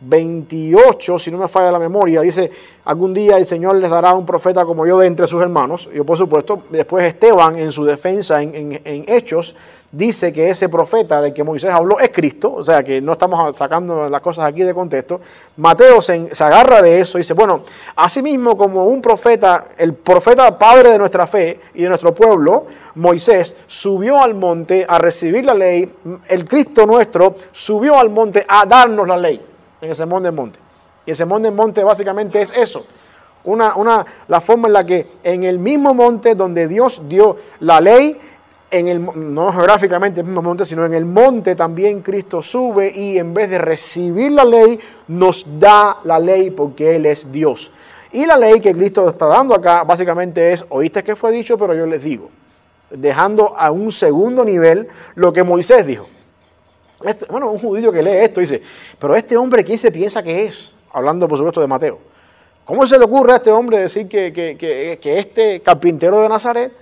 28, si no me falla la memoria, dice, algún día el Señor les dará un profeta como yo de entre sus hermanos. Y por supuesto, después Esteban en su defensa en, en- en Hechos dice que ese profeta del que Moisés habló es Cristo, o sea que no estamos sacando las cosas aquí de contexto. Mateo se, agarra de eso y dice, bueno, asimismo como un profeta, el profeta padre de nuestra fe y de nuestro pueblo, Moisés subió al monte a recibir la ley, el Cristo nuestro subió al monte a darnos la ley en el sermón del monte. Y el sermón del monte básicamente es eso. Una, una, la forma en la que en el mismo monte donde Dios dio la ley, en el, no geográficamente el mismo monte, sino en el monte también Cristo sube y en vez de recibir la ley, nos da la ley porque Él es Dios. Y la ley que Cristo está dando acá básicamente es, oíste que fue dicho, pero yo les digo, dejando a un segundo nivel lo que Moisés dijo. Este- bueno, un judío que lee esto dice, pero este hombre, ¿quién se piensa que es? Hablando, por supuesto, de Mateo. ¿Cómo se le ocurre a este hombre decir que, que- que- que este carpintero de Nazaret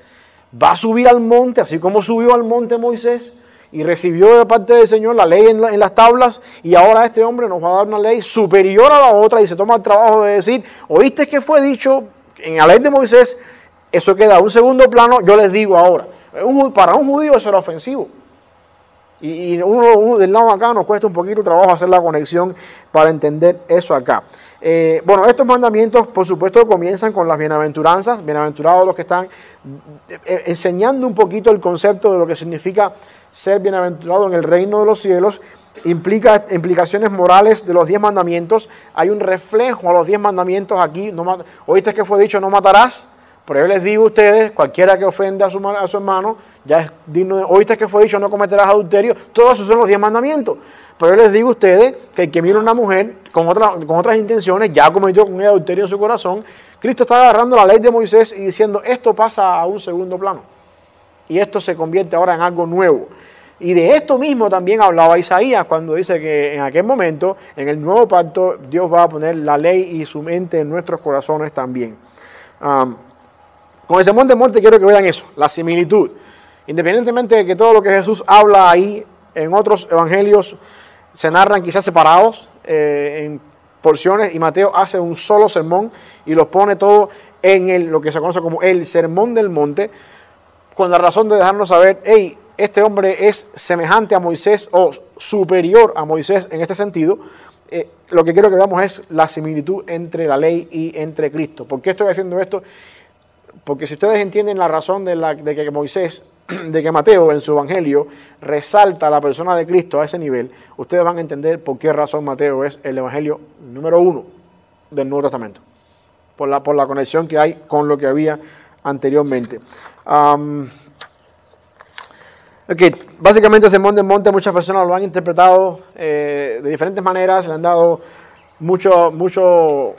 va a subir al monte, así como subió al monte Moisés y recibió de parte del Señor la ley en, la- en las tablas y ahora este hombre nos va a dar una ley superior a la otra y se toma el trabajo de decir, oíste que fue dicho en la ley de Moisés, eso queda un segundo plano, yo les digo ahora. Para un judío eso era ofensivo. Y, uno, del lado acá nos cuesta un poquito de trabajo hacer la conexión para entender eso acá. Eh, bueno, estos mandamientos, por supuesto, comienzan con las bienaventuranzas. Bienaventurados los que están eh, eh, enseñando un poquito el concepto de lo que significa ser bienaventurado en el reino de los cielos. Implica implicaciones morales de los diez mandamientos. Hay un reflejo a los diez mandamientos aquí. No Oíste que fue dicho, no matarás. Pero yo les digo a ustedes, cualquiera que ofende a su, a su hermano, ya es digno de... Oíste que fue dicho, no cometerás adulterio. Todos esos son los diez mandamientos. Pero yo les digo a ustedes que el que mira una mujer con, con otras intenciones, ya cometió con ella adulterio en su corazón. Cristo está agarrando la ley de Moisés y diciendo, esto pasa a un segundo plano. Y esto se convierte ahora en algo nuevo. Y de esto mismo también hablaba Isaías cuando dice que en aquel momento, en el nuevo pacto, Dios va a poner la ley y su mente en nuestros corazones también. Am, con el sermón de monte quiero que vean eso, la similitud. Independientemente de que todo lo que Jesús habla ahí en otros evangelios se narran quizás separados eh, en porciones y Mateo hace un solo sermón y los pone todo en el, lo que se conoce como el sermón del monte, con la razón de dejarnos saber, hey, este hombre es semejante a Moisés o superior a Moisés en este sentido. Eh, lo que quiero que veamos es la similitud entre la ley y entre Cristo. ¿Por qué estoy haciendo esto? Porque si ustedes entienden la razón de, la, de que Moisés, de que Mateo en su evangelio resalta a la persona de Cristo a ese nivel, ustedes van a entender por qué razón Mateo es el evangelio número uno del Nuevo Testamento. Por la, por la conexión que hay con lo que había anteriormente. Am, ok, básicamente el Sermón del Monte muchas personas lo han interpretado eh, de diferentes maneras, le han dado mucho, mucho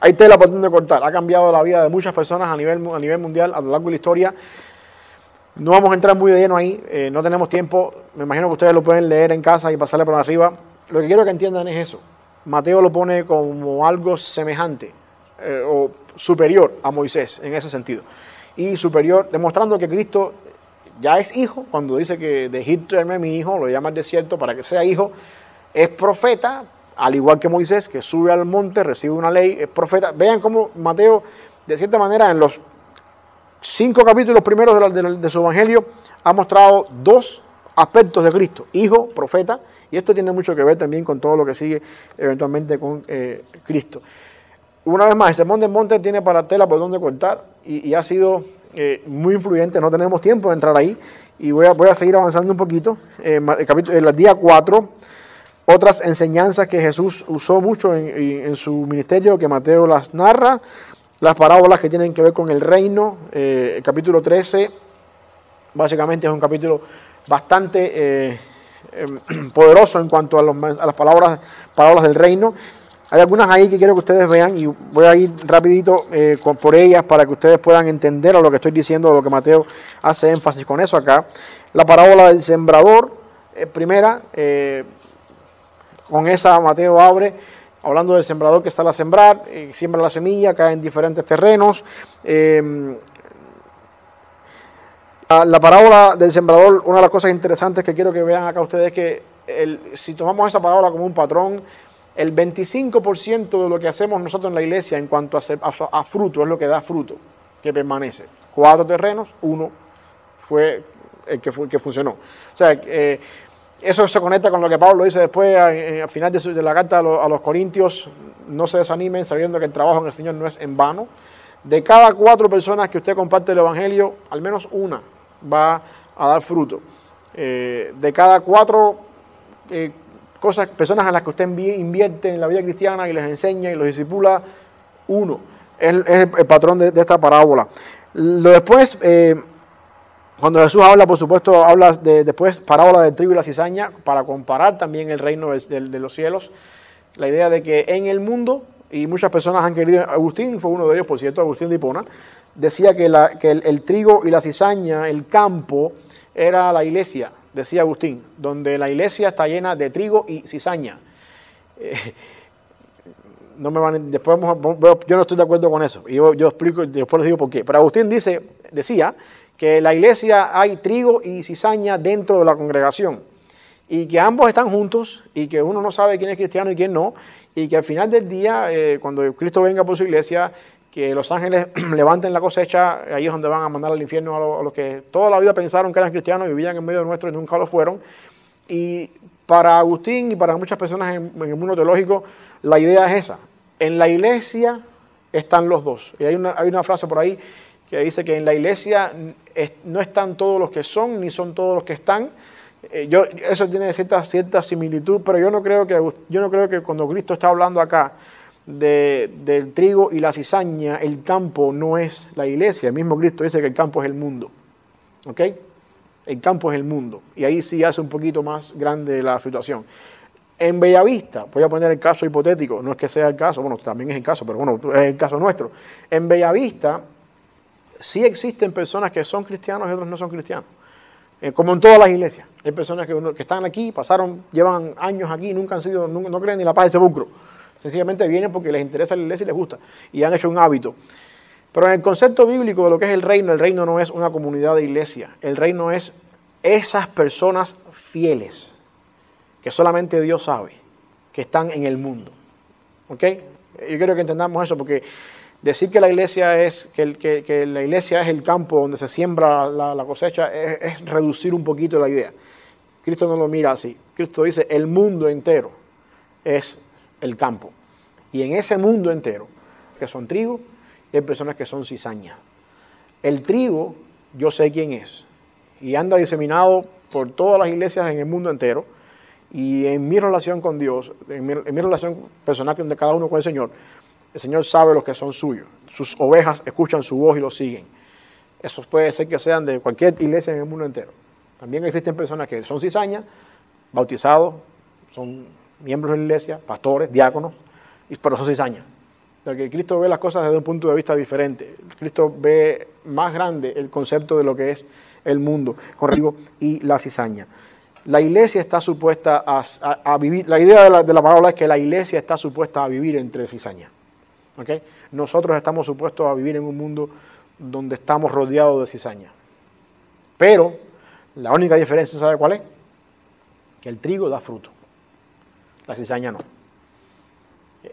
hay tela por donde cortar. Ha cambiado la vida de muchas personas a nivel, a nivel mundial a lo largo de la historia. No vamos a entrar muy de lleno ahí, eh, no tenemos tiempo. Me imagino que ustedes lo pueden leer en casa y pasarle por arriba. Lo que quiero que entiendan es eso. Mateo lo pone como algo semejante eh, o superior a Moisés en ese sentido. Y superior, demostrando que Cristo ya es hijo, cuando dice que de Egipto mi hijo, lo llama al desierto para que sea hijo, es profeta, al igual que Moisés, que sube al monte, recibe una ley, es profeta. Vean cómo Mateo, de cierta manera, en los cinco capítulos primeros de, su evangelio, ha mostrado dos aspectos de Cristo, hijo, profeta, y esto tiene mucho que ver también con todo lo que sigue eventualmente con eh, Cristo. Una vez más, el Sermón del Monte tiene para tela por donde cortar y, ha sido eh, muy influyente, no tenemos tiempo de entrar ahí y voy a, voy a seguir avanzando un poquito. Eh, el, capítulo, el día 4, otras enseñanzas que Jesús usó mucho en, su ministerio, que Mateo las narra, las parábolas que tienen que ver con el reino, eh, el capítulo 13, básicamente es un capítulo bastante eh, em, poderoso en cuanto a, las palabras, palabras del reino. Hay algunas ahí que quiero que ustedes vean y voy a ir rapidito eh, por ellas para que ustedes puedan entender lo que estoy diciendo, lo que Mateo hace énfasis con eso acá. La parábola del sembrador, primera, con esa Mateo abre, hablando del sembrador que sale a sembrar, eh, siembra la semilla, cae en diferentes terrenos. eh, la, la parábola del sembrador, una de las cosas interesantes que quiero que vean acá ustedes es que si tomamos esa parábola como un patrón, el 25% de lo que hacemos nosotros en la iglesia en cuanto a, fruto es lo que da fruto, que permanece. Cuatro terrenos, uno fue el que, fue, el que funcionó. O sea, eh, eso se conecta con lo que Pablo dice después en- al final de, su- de la carta a, los- Corintios, no se desanimen sabiendo que el trabajo en el Señor no es en vano. De cada cuatro personas que usted comparte el Evangelio, al menos una va a dar fruto. Eh, de cada cuatro eh, cosas, personas a las que usted invierte en la vida cristiana y les enseña y los disipula, uno. Es, el, patrón de, esta parábola. Lo después, eh, Cuando Jesús habla, por supuesto, habla de, después parábola del trigo y la cizaña para comparar también el reino de, los cielos. La idea de que en el mundo, y muchas personas han querido, Agustín fue uno de ellos, por cierto, Agustín de Hipona, decía que, el, trigo y la cizaña, el campo, era la iglesia, decía Agustín, donde la iglesia está llena de trigo y cizaña. Eh, no me van, después vamos yo no estoy de acuerdo con eso. Y yo, yo explico después les digo por qué. Pero Agustín dice, decía que en la iglesia hay trigo y cizaña dentro de la congregación. Y que ambos están juntos y que uno no sabe quién es cristiano y quién no. Y que al final del día, eh, cuando Cristo venga por su iglesia, que los ángeles levanten la cosecha, ahí es donde van a mandar al infierno a los, a los que toda la vida pensaron que eran cristianos y vivían en medio nuestro y nunca lo fueron. Y para Agustín y para muchas personas en, en el mundo teológico, la idea es esa. En la iglesia están los dos. Y hay una, hay una frase por ahí que dice que en la iglesia es- no están todos los que son, ni son todos los que están. Eh, yo, eso tiene cierta, cierta similitud, pero yo no, creo que, yo no creo que cuando Cristo está hablando acá de- del trigo y la cizaña, el campo no es la iglesia. El mismo Cristo dice que el campo es el mundo. ¿Ok? El campo es el mundo. Y ahí sí hace un poquito más grande la situación. En Bellavista, voy a poner el caso hipotético, no es que sea el caso, bueno, también es el caso, pero bueno, es el caso nuestro. En Bellavista sí existen personas que son cristianos y otros no son cristianos. Eh, como en todas las iglesias. Hay personas que, están aquí, pasaron, llevan años aquí, nunca han sido, nunca- no creen ni la paz del sepulcro. Sencillamente vienen porque les interesa la iglesia y les gusta. Y han hecho un hábito. Pero en el concepto bíblico de lo que es el reino, el reino no es una comunidad de iglesia. El reino es esas personas fieles que solamente Dios sabe que están en el mundo. ¿Ok? Yo quiero que entendamos eso porque decir que la iglesia es, que, el- la iglesia es el campo donde se siembra la, cosecha es, reducir un poquito la idea. Cristo no lo mira así. Cristo dice el mundo entero es el campo. Y en ese mundo entero, que son trigo, hay personas que son cizaña. El trigo, yo sé quién es. Y anda diseminado por todas las iglesias en el mundo entero. Y en mi relación con Dios, en mi, en mi relación personal de cada uno con el Señor, el Señor sabe los que son suyos. Sus ovejas escuchan su voz y lo siguen. Esos puede ser que sean de cualquier iglesia en el mundo entero. También existen personas que son cizañas, bautizados, son miembros de la iglesia, pastores, diáconos, pero son cizañas. Porque Cristo ve las cosas desde un punto de vista diferente. Cristo ve más grande el concepto de lo que es el mundo, con rigo y la cizaña. La iglesia está supuesta a, a- a vivir, la idea de la, de la palabra es que la iglesia está supuesta a vivir entre cizañas. Nosotros estamos supuestos a vivir en un mundo donde estamos rodeados de cizaña. Pero la única diferencia, ¿sabe cuál es? Que el trigo da fruto, la cizaña no.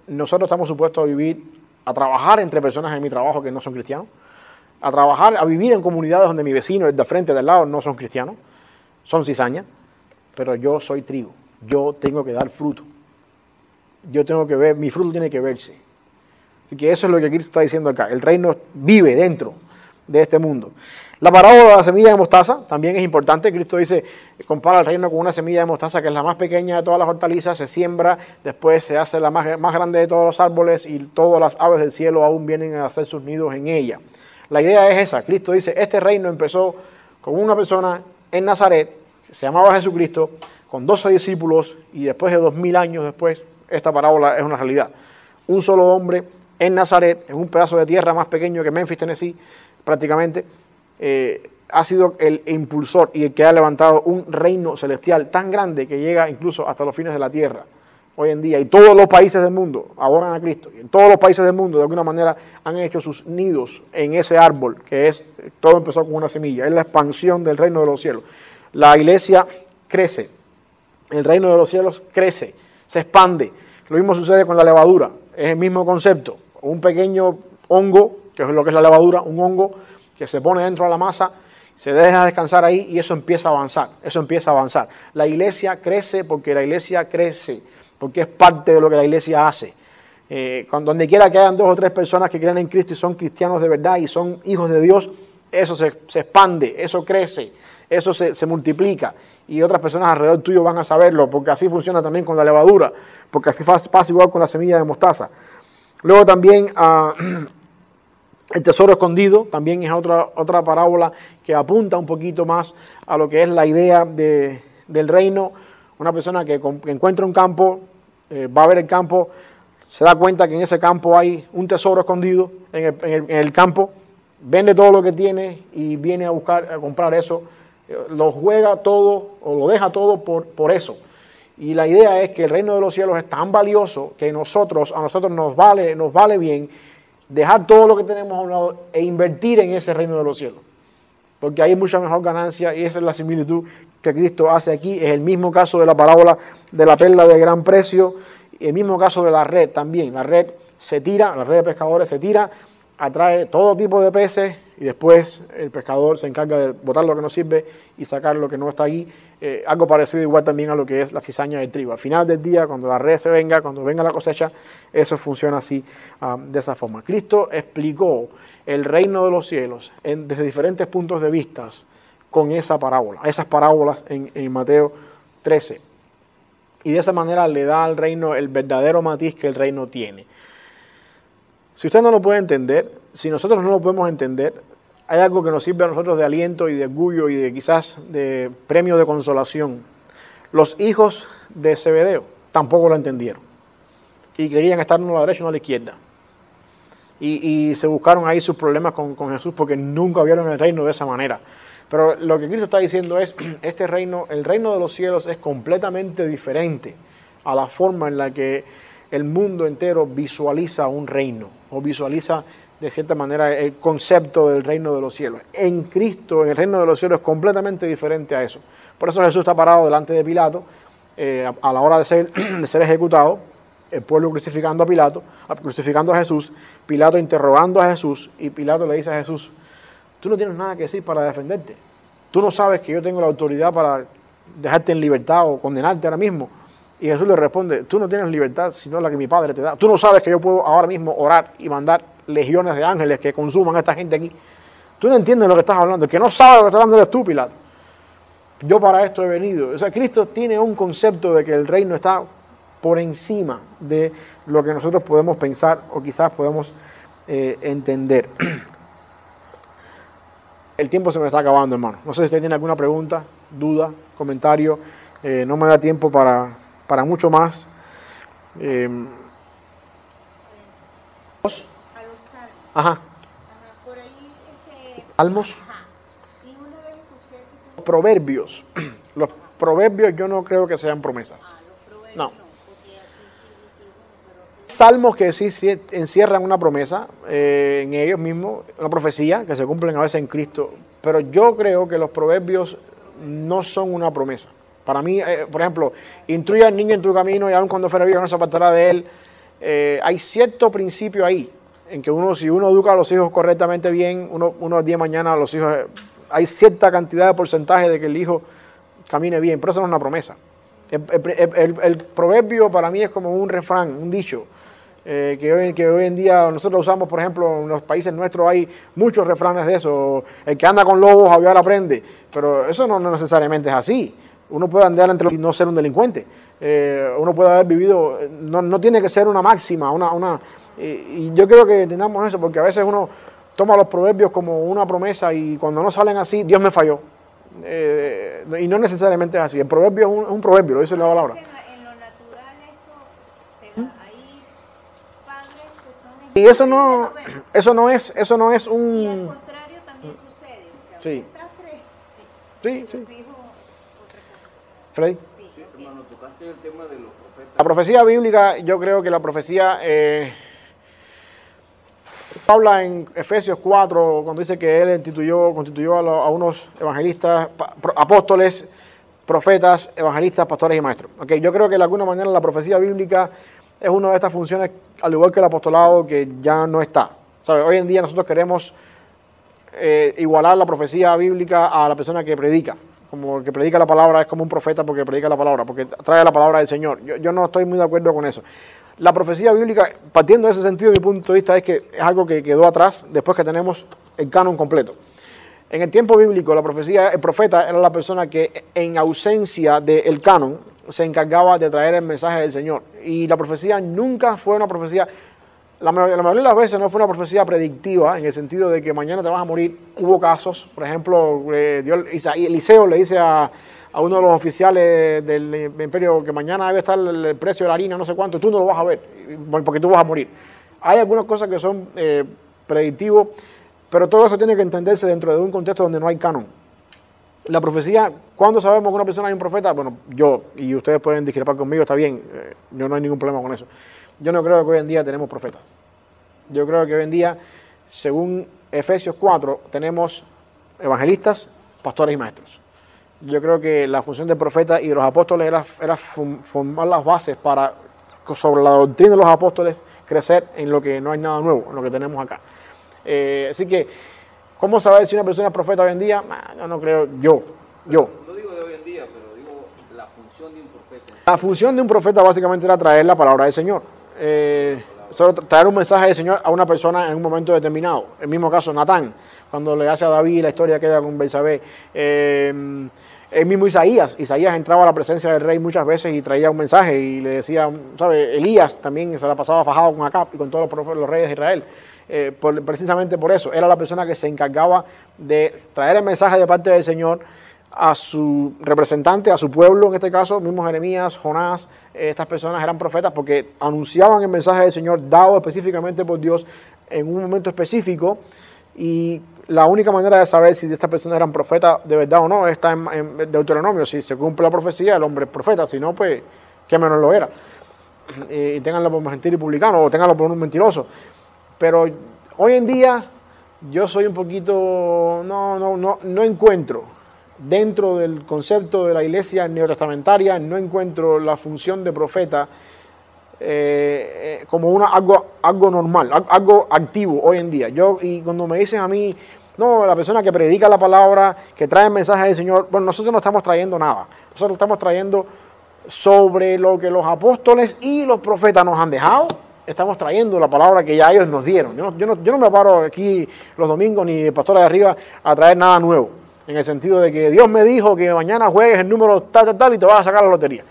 Nosotros estamos supuestos a vivir, a trabajar entre personas en mi trabajo que no son cristianos, a trabajar, a vivir en comunidades donde mi vecino, el de frente, del lado, no son cristianos, son cizaña, pero yo soy trigo, yo tengo que dar fruto. Yo tengo que ver, mi fruto tiene que verse. Así que eso es lo que Cristo está diciendo acá. El reino vive dentro de este mundo. La parábola de la semilla de mostaza también es importante. Cristo dice, compara el reino con una semilla de mostaza que es la más pequeña de todas las hortalizas, se siembra, después se hace la más, más grande de todos los árboles y todas las aves del cielo aún vienen a hacer sus nidos en ella. La idea es esa. Cristo dice, este reino empezó con una persona en Nazaret, que se llamaba Jesucristo, con 12 discípulos y después de dos mil años después, esta parábola es una realidad. Un solo hombre en Nazaret, en un pedazo de tierra más pequeño que Memphis, Tennessee, prácticamente, eh, ha sido el impulsor y el que ha levantado un reino celestial tan grande que llega incluso hasta los fines de la tierra hoy en día. Y todos los países del mundo adoran a Cristo. Y en todos los países del mundo, de alguna manera, han hecho sus nidos en ese árbol, que es, todo empezó con una semilla, es la expansión del reino de los cielos. La iglesia crece, el reino de los cielos crece, se expande. Lo mismo sucede con la levadura, es el mismo concepto. Un pequeño hongo, que es lo que es la levadura, un hongo que se pone dentro de la masa, se deja descansar ahí y eso empieza a avanzar, eso empieza a avanzar. La iglesia crece porque la iglesia crece, porque es parte de lo que la iglesia hace. Eh, donde quiera que hayan dos o tres personas que creen en Cristo y son cristianos de verdad y son hijos de Dios, eso se, se expande, eso crece, eso se, se multiplica y otras personas alrededor tuyo van a saberlo, porque así funciona también con la levadura, porque así pasa igual con la semilla de mostaza. Luego también ah, El tesoro escondido también es otra, otra parábola que apunta un poquito más a lo que es la idea de- del reino. Una persona que, encuentra un campo, eh, va a ver el campo, se da cuenta que en ese campo hay un tesoro escondido en el, en el- en el campo, vende todo lo que tiene y viene a buscar, a comprar eso, eh, lo juega todo o lo deja todo por, por eso. Y la idea es que el reino de los cielos es tan valioso que nosotros, a nosotros nos vale, nos vale bien dejar todo lo que tenemos a un lado e invertir en ese reino de los cielos. Porque hay mucha mejor ganancia y esa es la similitud que Cristo hace aquí. Es el mismo caso de la parábola de la perla de gran precio, el mismo caso de la red también. La red se tira, la red de pescadores se tira, atrae todo tipo de peces y después el pescador se encarga de botar lo que no sirve y sacar lo que no está ahí. Eh, algo parecido igual también a lo que es la cizaña del trigo. Al final del día, cuando la red se venga, cuando venga la cosecha, eso funciona así, ah, de esa forma. Cristo explicó el reino de los cielos desde diferentes puntos de vista con esa parábola, esas parábolas en Mateo 13. Y de esa manera le da al reino el verdadero matiz que el reino tiene. Si usted no lo puede entender, si nosotros no lo podemos entender, hay algo que nos sirve a nosotros de aliento y de orgullo y de quizás de premio de consolación. Los hijos de Zebedeo tampoco lo entendieron y querían estar uno a la derecha y uno a la izquierda. Y, y se buscaron ahí sus problemas con, con Jesús porque nunca vieron el reino de esa manera. Pero lo que Cristo está diciendo es, este reino, el reino de los cielos es completamente diferente a la forma en la que el mundo entero visualiza un reino o visualiza de cierta manera el concepto del reino de los cielos. En Cristo, en el reino de los cielos es completamente diferente a eso. Por eso Jesús está parado delante de Pilato eh, a, la hora de ser, de ser ejecutado, el pueblo crucificando a Pilato, crucificando a Jesús, Pilato interrogando a Jesús y Pilato le dice a Jesús, tú no tienes nada que decir para defenderte. Tú no sabes que yo tengo la autoridad para dejarte en libertad o condenarte ahora mismo. Y Jesús le responde, tú no tienes libertad sino la que mi Padre te da. Tú no sabes que yo puedo ahora mismo orar y mandar legiones de ángeles que consuman a esta gente aquí. Tú no entiendes lo que estás hablando. El que no sabe lo que estás hablando eres tú. Yo para esto he venido. O sea, Cristo tiene un concepto de que el reino está por encima de lo que nosotros podemos pensar o quizás podemos eh, entender. El tiempo se me está acabando, hermano. No sé si usted tiene alguna pregunta, duda, comentario. Eh, no me da tiempo para, para mucho más. Eh, ajá, Salmos, proverbios. Los proverbios yo no creo que sean promesas. No. Salmos que sí, sí encierran una promesa eh, en ellos mismos, una profecía que se cumplen a veces en Cristo. Pero yo creo que los proverbios no son una promesa. Para mí, eh, por ejemplo, instruye al niño en tu camino y aun cuando fuera viejo no se apartará de él. Eh, hay cierto principio ahí en que uno, si uno educa a los hijos correctamente bien, uno, uno día de mañana los hijos, eh, hay cierta cantidad de porcentaje de que el hijo camine bien, pero eso no es una promesa. El, proverbio para mí es como un refrán, un dicho, eh, que, hoy, que hoy en día nosotros usamos, por ejemplo, en los países nuestros hay muchos refranes de eso. El que anda con lobos, aviar aprende. Pero eso no necesariamente es así. Uno puede andar entre los y no ser un delincuente. Eh, uno puede haber vivido, no, no tiene que ser una máxima, una, una y, yo creo que entendamos eso, porque a veces uno toma los proverbios como una promesa y cuando no salen así, Dios me falló. Eh, y no necesariamente es así. El proverbio es un, es un proverbio, lo dice la palabra. en, la- en lo natural eso se da. Hay padres que son Y eso no, eso no es, eso no es Y al un, contrario también sucede. O sea, Sí. un desastre, sí, sí, cosa. Freddy. Sí, Sí, ok. hermano, tocaste el tema de los profetas. La profecía bíblica, yo creo que la profecía eh, habla en Efesios 4, cuando dice que él instituyó, constituyó a, lo- a unos evangelistas, pa- pro- apóstoles, profetas, evangelistas, pastores y maestros. Okay, yo creo que de alguna manera la profecía bíblica es una de estas funciones, al igual que el apostolado, que ya no está. ¿Sabe? Hoy en día nosotros queremos eh, igualar la profecía bíblica a la persona que predica. Como el que predica la palabra es como un profeta porque predica la palabra, porque trae la palabra del Señor. Yo, yo no estoy muy de acuerdo con eso. La profecía bíblica, partiendo de ese sentido, mi punto de vista es que es algo que quedó atrás después que tenemos el canon completo. En el tiempo bíblico, la profecía, el profeta era la persona que en ausencia del canon se encargaba de traer el mensaje del Señor. Y la profecía nunca fue una profecía la, ma- la mayoría de las veces no fue una profecía predictiva en el sentido de que mañana te vas a morir. Hubo casos, por ejemplo, eh, Eliseo le dice a, a uno de los oficiales del imperio que mañana debe estar el, precio de la harina, no sé cuánto, tú no lo vas a ver, porque tú vas a morir. Hay algunas cosas que son eh, predictivos, pero todo eso tiene que entenderse dentro de un contexto donde no hay canon. La profecía, ¿cuándo sabemos que una persona es un profeta? Bueno, yo, y ustedes pueden discrepar conmigo, está bien, eh, yo no hay ningún problema con eso. Yo no creo que hoy en día tenemos profetas. Yo creo que hoy en día, según Efesios 4, tenemos evangelistas, pastores y maestros. Yo creo que la función del profeta y de los apóstoles era, formar las bases para, sobre la doctrina de los apóstoles, crecer en lo que no hay nada nuevo, en lo que tenemos acá. Eh, así que, ¿cómo saber si una persona es profeta hoy en día? Ah, Yo no creo, yo, yo. No digo de hoy en día, pero digo la función de un profeta. La función de un profeta básicamente era traer la palabra del Señor. Eh, solo tra- traer un mensaje del Señor a una persona en un momento determinado. El mismo caso, Natán, cuando le hace a David la historia queda con Belsabé. Eh, el mismo Isaías. Isaías entraba a la presencia del rey muchas veces y traía un mensaje y le decía, ¿sabe? Elías también se la pasaba fajado con Acab y con todos los, los reyes de Israel. Eh, precisamente por eso, era la persona que se encargaba de traer el mensaje de parte del Señor a su representante, a su pueblo, en este caso, mismo Jeremías, Jonás, eh, estas personas eran profetas porque anunciaban el mensaje del Señor dado específicamente por Dios en un momento específico y la única manera de saber si estas personas eran profetas de verdad o no está en, en Deuteronomio, si se cumple la profecía, el hombre es profeta, si no, pues, que menos lo era. Y ténganlo por mentir y publicano o ténganlo por un mentiroso. Pero hoy en día yo soy un poquito, no, no, no, no encuentro dentro del concepto de la iglesia neotestamentaria, no encuentro la función de profeta eh, eh, como una, algo, algo normal, al- algo activo hoy en día. Yo, y cuando me dicen a mí, no, la persona que predica la palabra, que trae el del Señor, bueno, nosotros no estamos trayendo nada, nosotros estamos trayendo sobre lo que los apóstoles y los profetas nos han dejado, estamos trayendo la palabra que ya ellos nos dieron. Yo no, yo no, yo no me paro aquí los domingos ni de pastora de arriba a traer nada nuevo, en el sentido de que Dios me dijo que mañana juegues el número tal, tal, tal y te vas a sacar la lotería.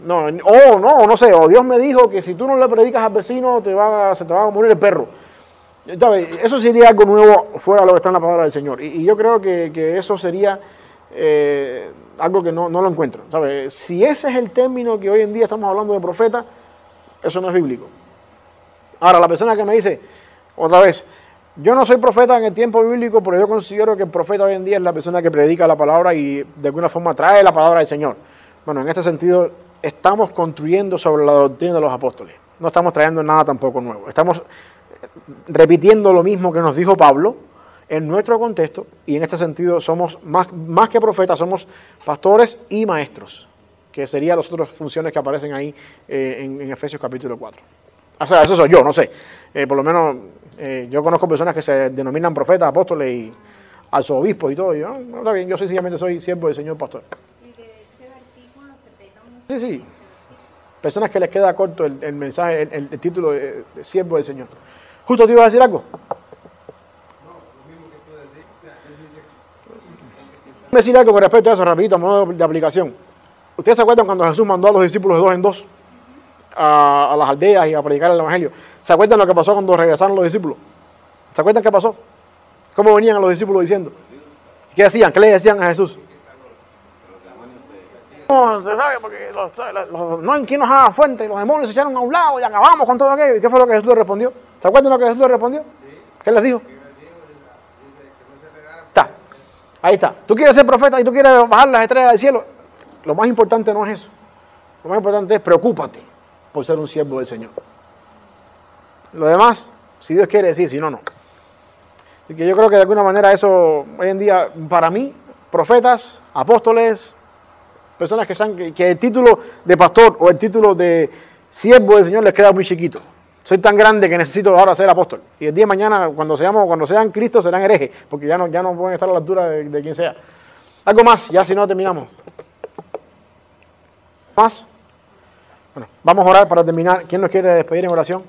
No, o no, no sé, o Dios me dijo que si tú no le predicas al vecino te va, se te va a morir el perro. Eso sería algo nuevo fuera de lo que está en la palabra del Señor. Y, yo creo que, que eso sería eh, algo que no, no lo encuentro. Si ese es el término que hoy en día estamos hablando de profeta, eso no es bíblico. Ahora, la persona que me dice, otra vez, yo no soy profeta en el tiempo bíblico, pero yo considero que el profeta hoy en día es la persona que predica la palabra y de alguna forma trae la palabra del Señor. Bueno, en este sentido, estamos construyendo sobre la doctrina de los apóstoles. No estamos trayendo nada tampoco nuevo. Estamos repitiendo lo mismo que nos dijo Pablo en nuestro contexto y en este sentido somos más, más que profetas, somos pastores y maestros, que serían las otras funciones que aparecen ahí eh, en, en Efesios capítulo 4. O sea, eso soy yo, no sé. Eh, por lo menos eh, yo conozco personas que se denominan profetas, apóstoles y arzobispos y todo. Y yo, no, está bien, yo sencillamente soy siervo del Señor pastor. Y de ese versículo se pega mucho. Sí, sí. Personas que les queda corto el, el mensaje, el, título de, de siervo del Señor. Justo te iba a decir algo. Decir algo con respecto a eso, rapidito, a modo de aplicación. ¿Ustedes se acuerdan cuando Jesús mandó a los discípulos de dos en dos a, las aldeas y a predicar el Evangelio? ¿Se acuerdan lo que pasó cuando regresaron los discípulos? ¿Se acuerdan qué pasó? ¿Cómo venían los discípulos diciendo? ¿Qué decían? ¿Qué le decían a Jesús? No, se sabe, porque no hay quien nos haga fuente, los demonios se echaron a un lado y acabamos con todo aquello. ¿Y qué fue lo que Jesús le respondió? ¿Se acuerdan lo que Jesús le respondió? ¿Qué les dijo? Está. Ahí está. Tú quieres ser profeta y tú quieres bajar las estrellas del cielo. Lo más importante no es eso. Lo más importante es preocúpate por ser un siervo del Señor. Lo demás, si Dios quiere decir, si no, no. Así que yo creo que de alguna manera eso, hoy en día, para mí, profetas, apóstoles, personas que, que, que el título de pastor o el título de siervo del Señor les queda muy chiquito. Soy tan grande que necesito ahora ser apóstol. Y el día de mañana, cuando, seamos, cuando sean Cristo, serán herejes, porque ya no, ya no pueden estar a la altura de, de quien sea. Algo más, ya si no terminamos. ¿Más? Bueno, vamos a orar para terminar. ¿Quién nos quiere despedir en oración?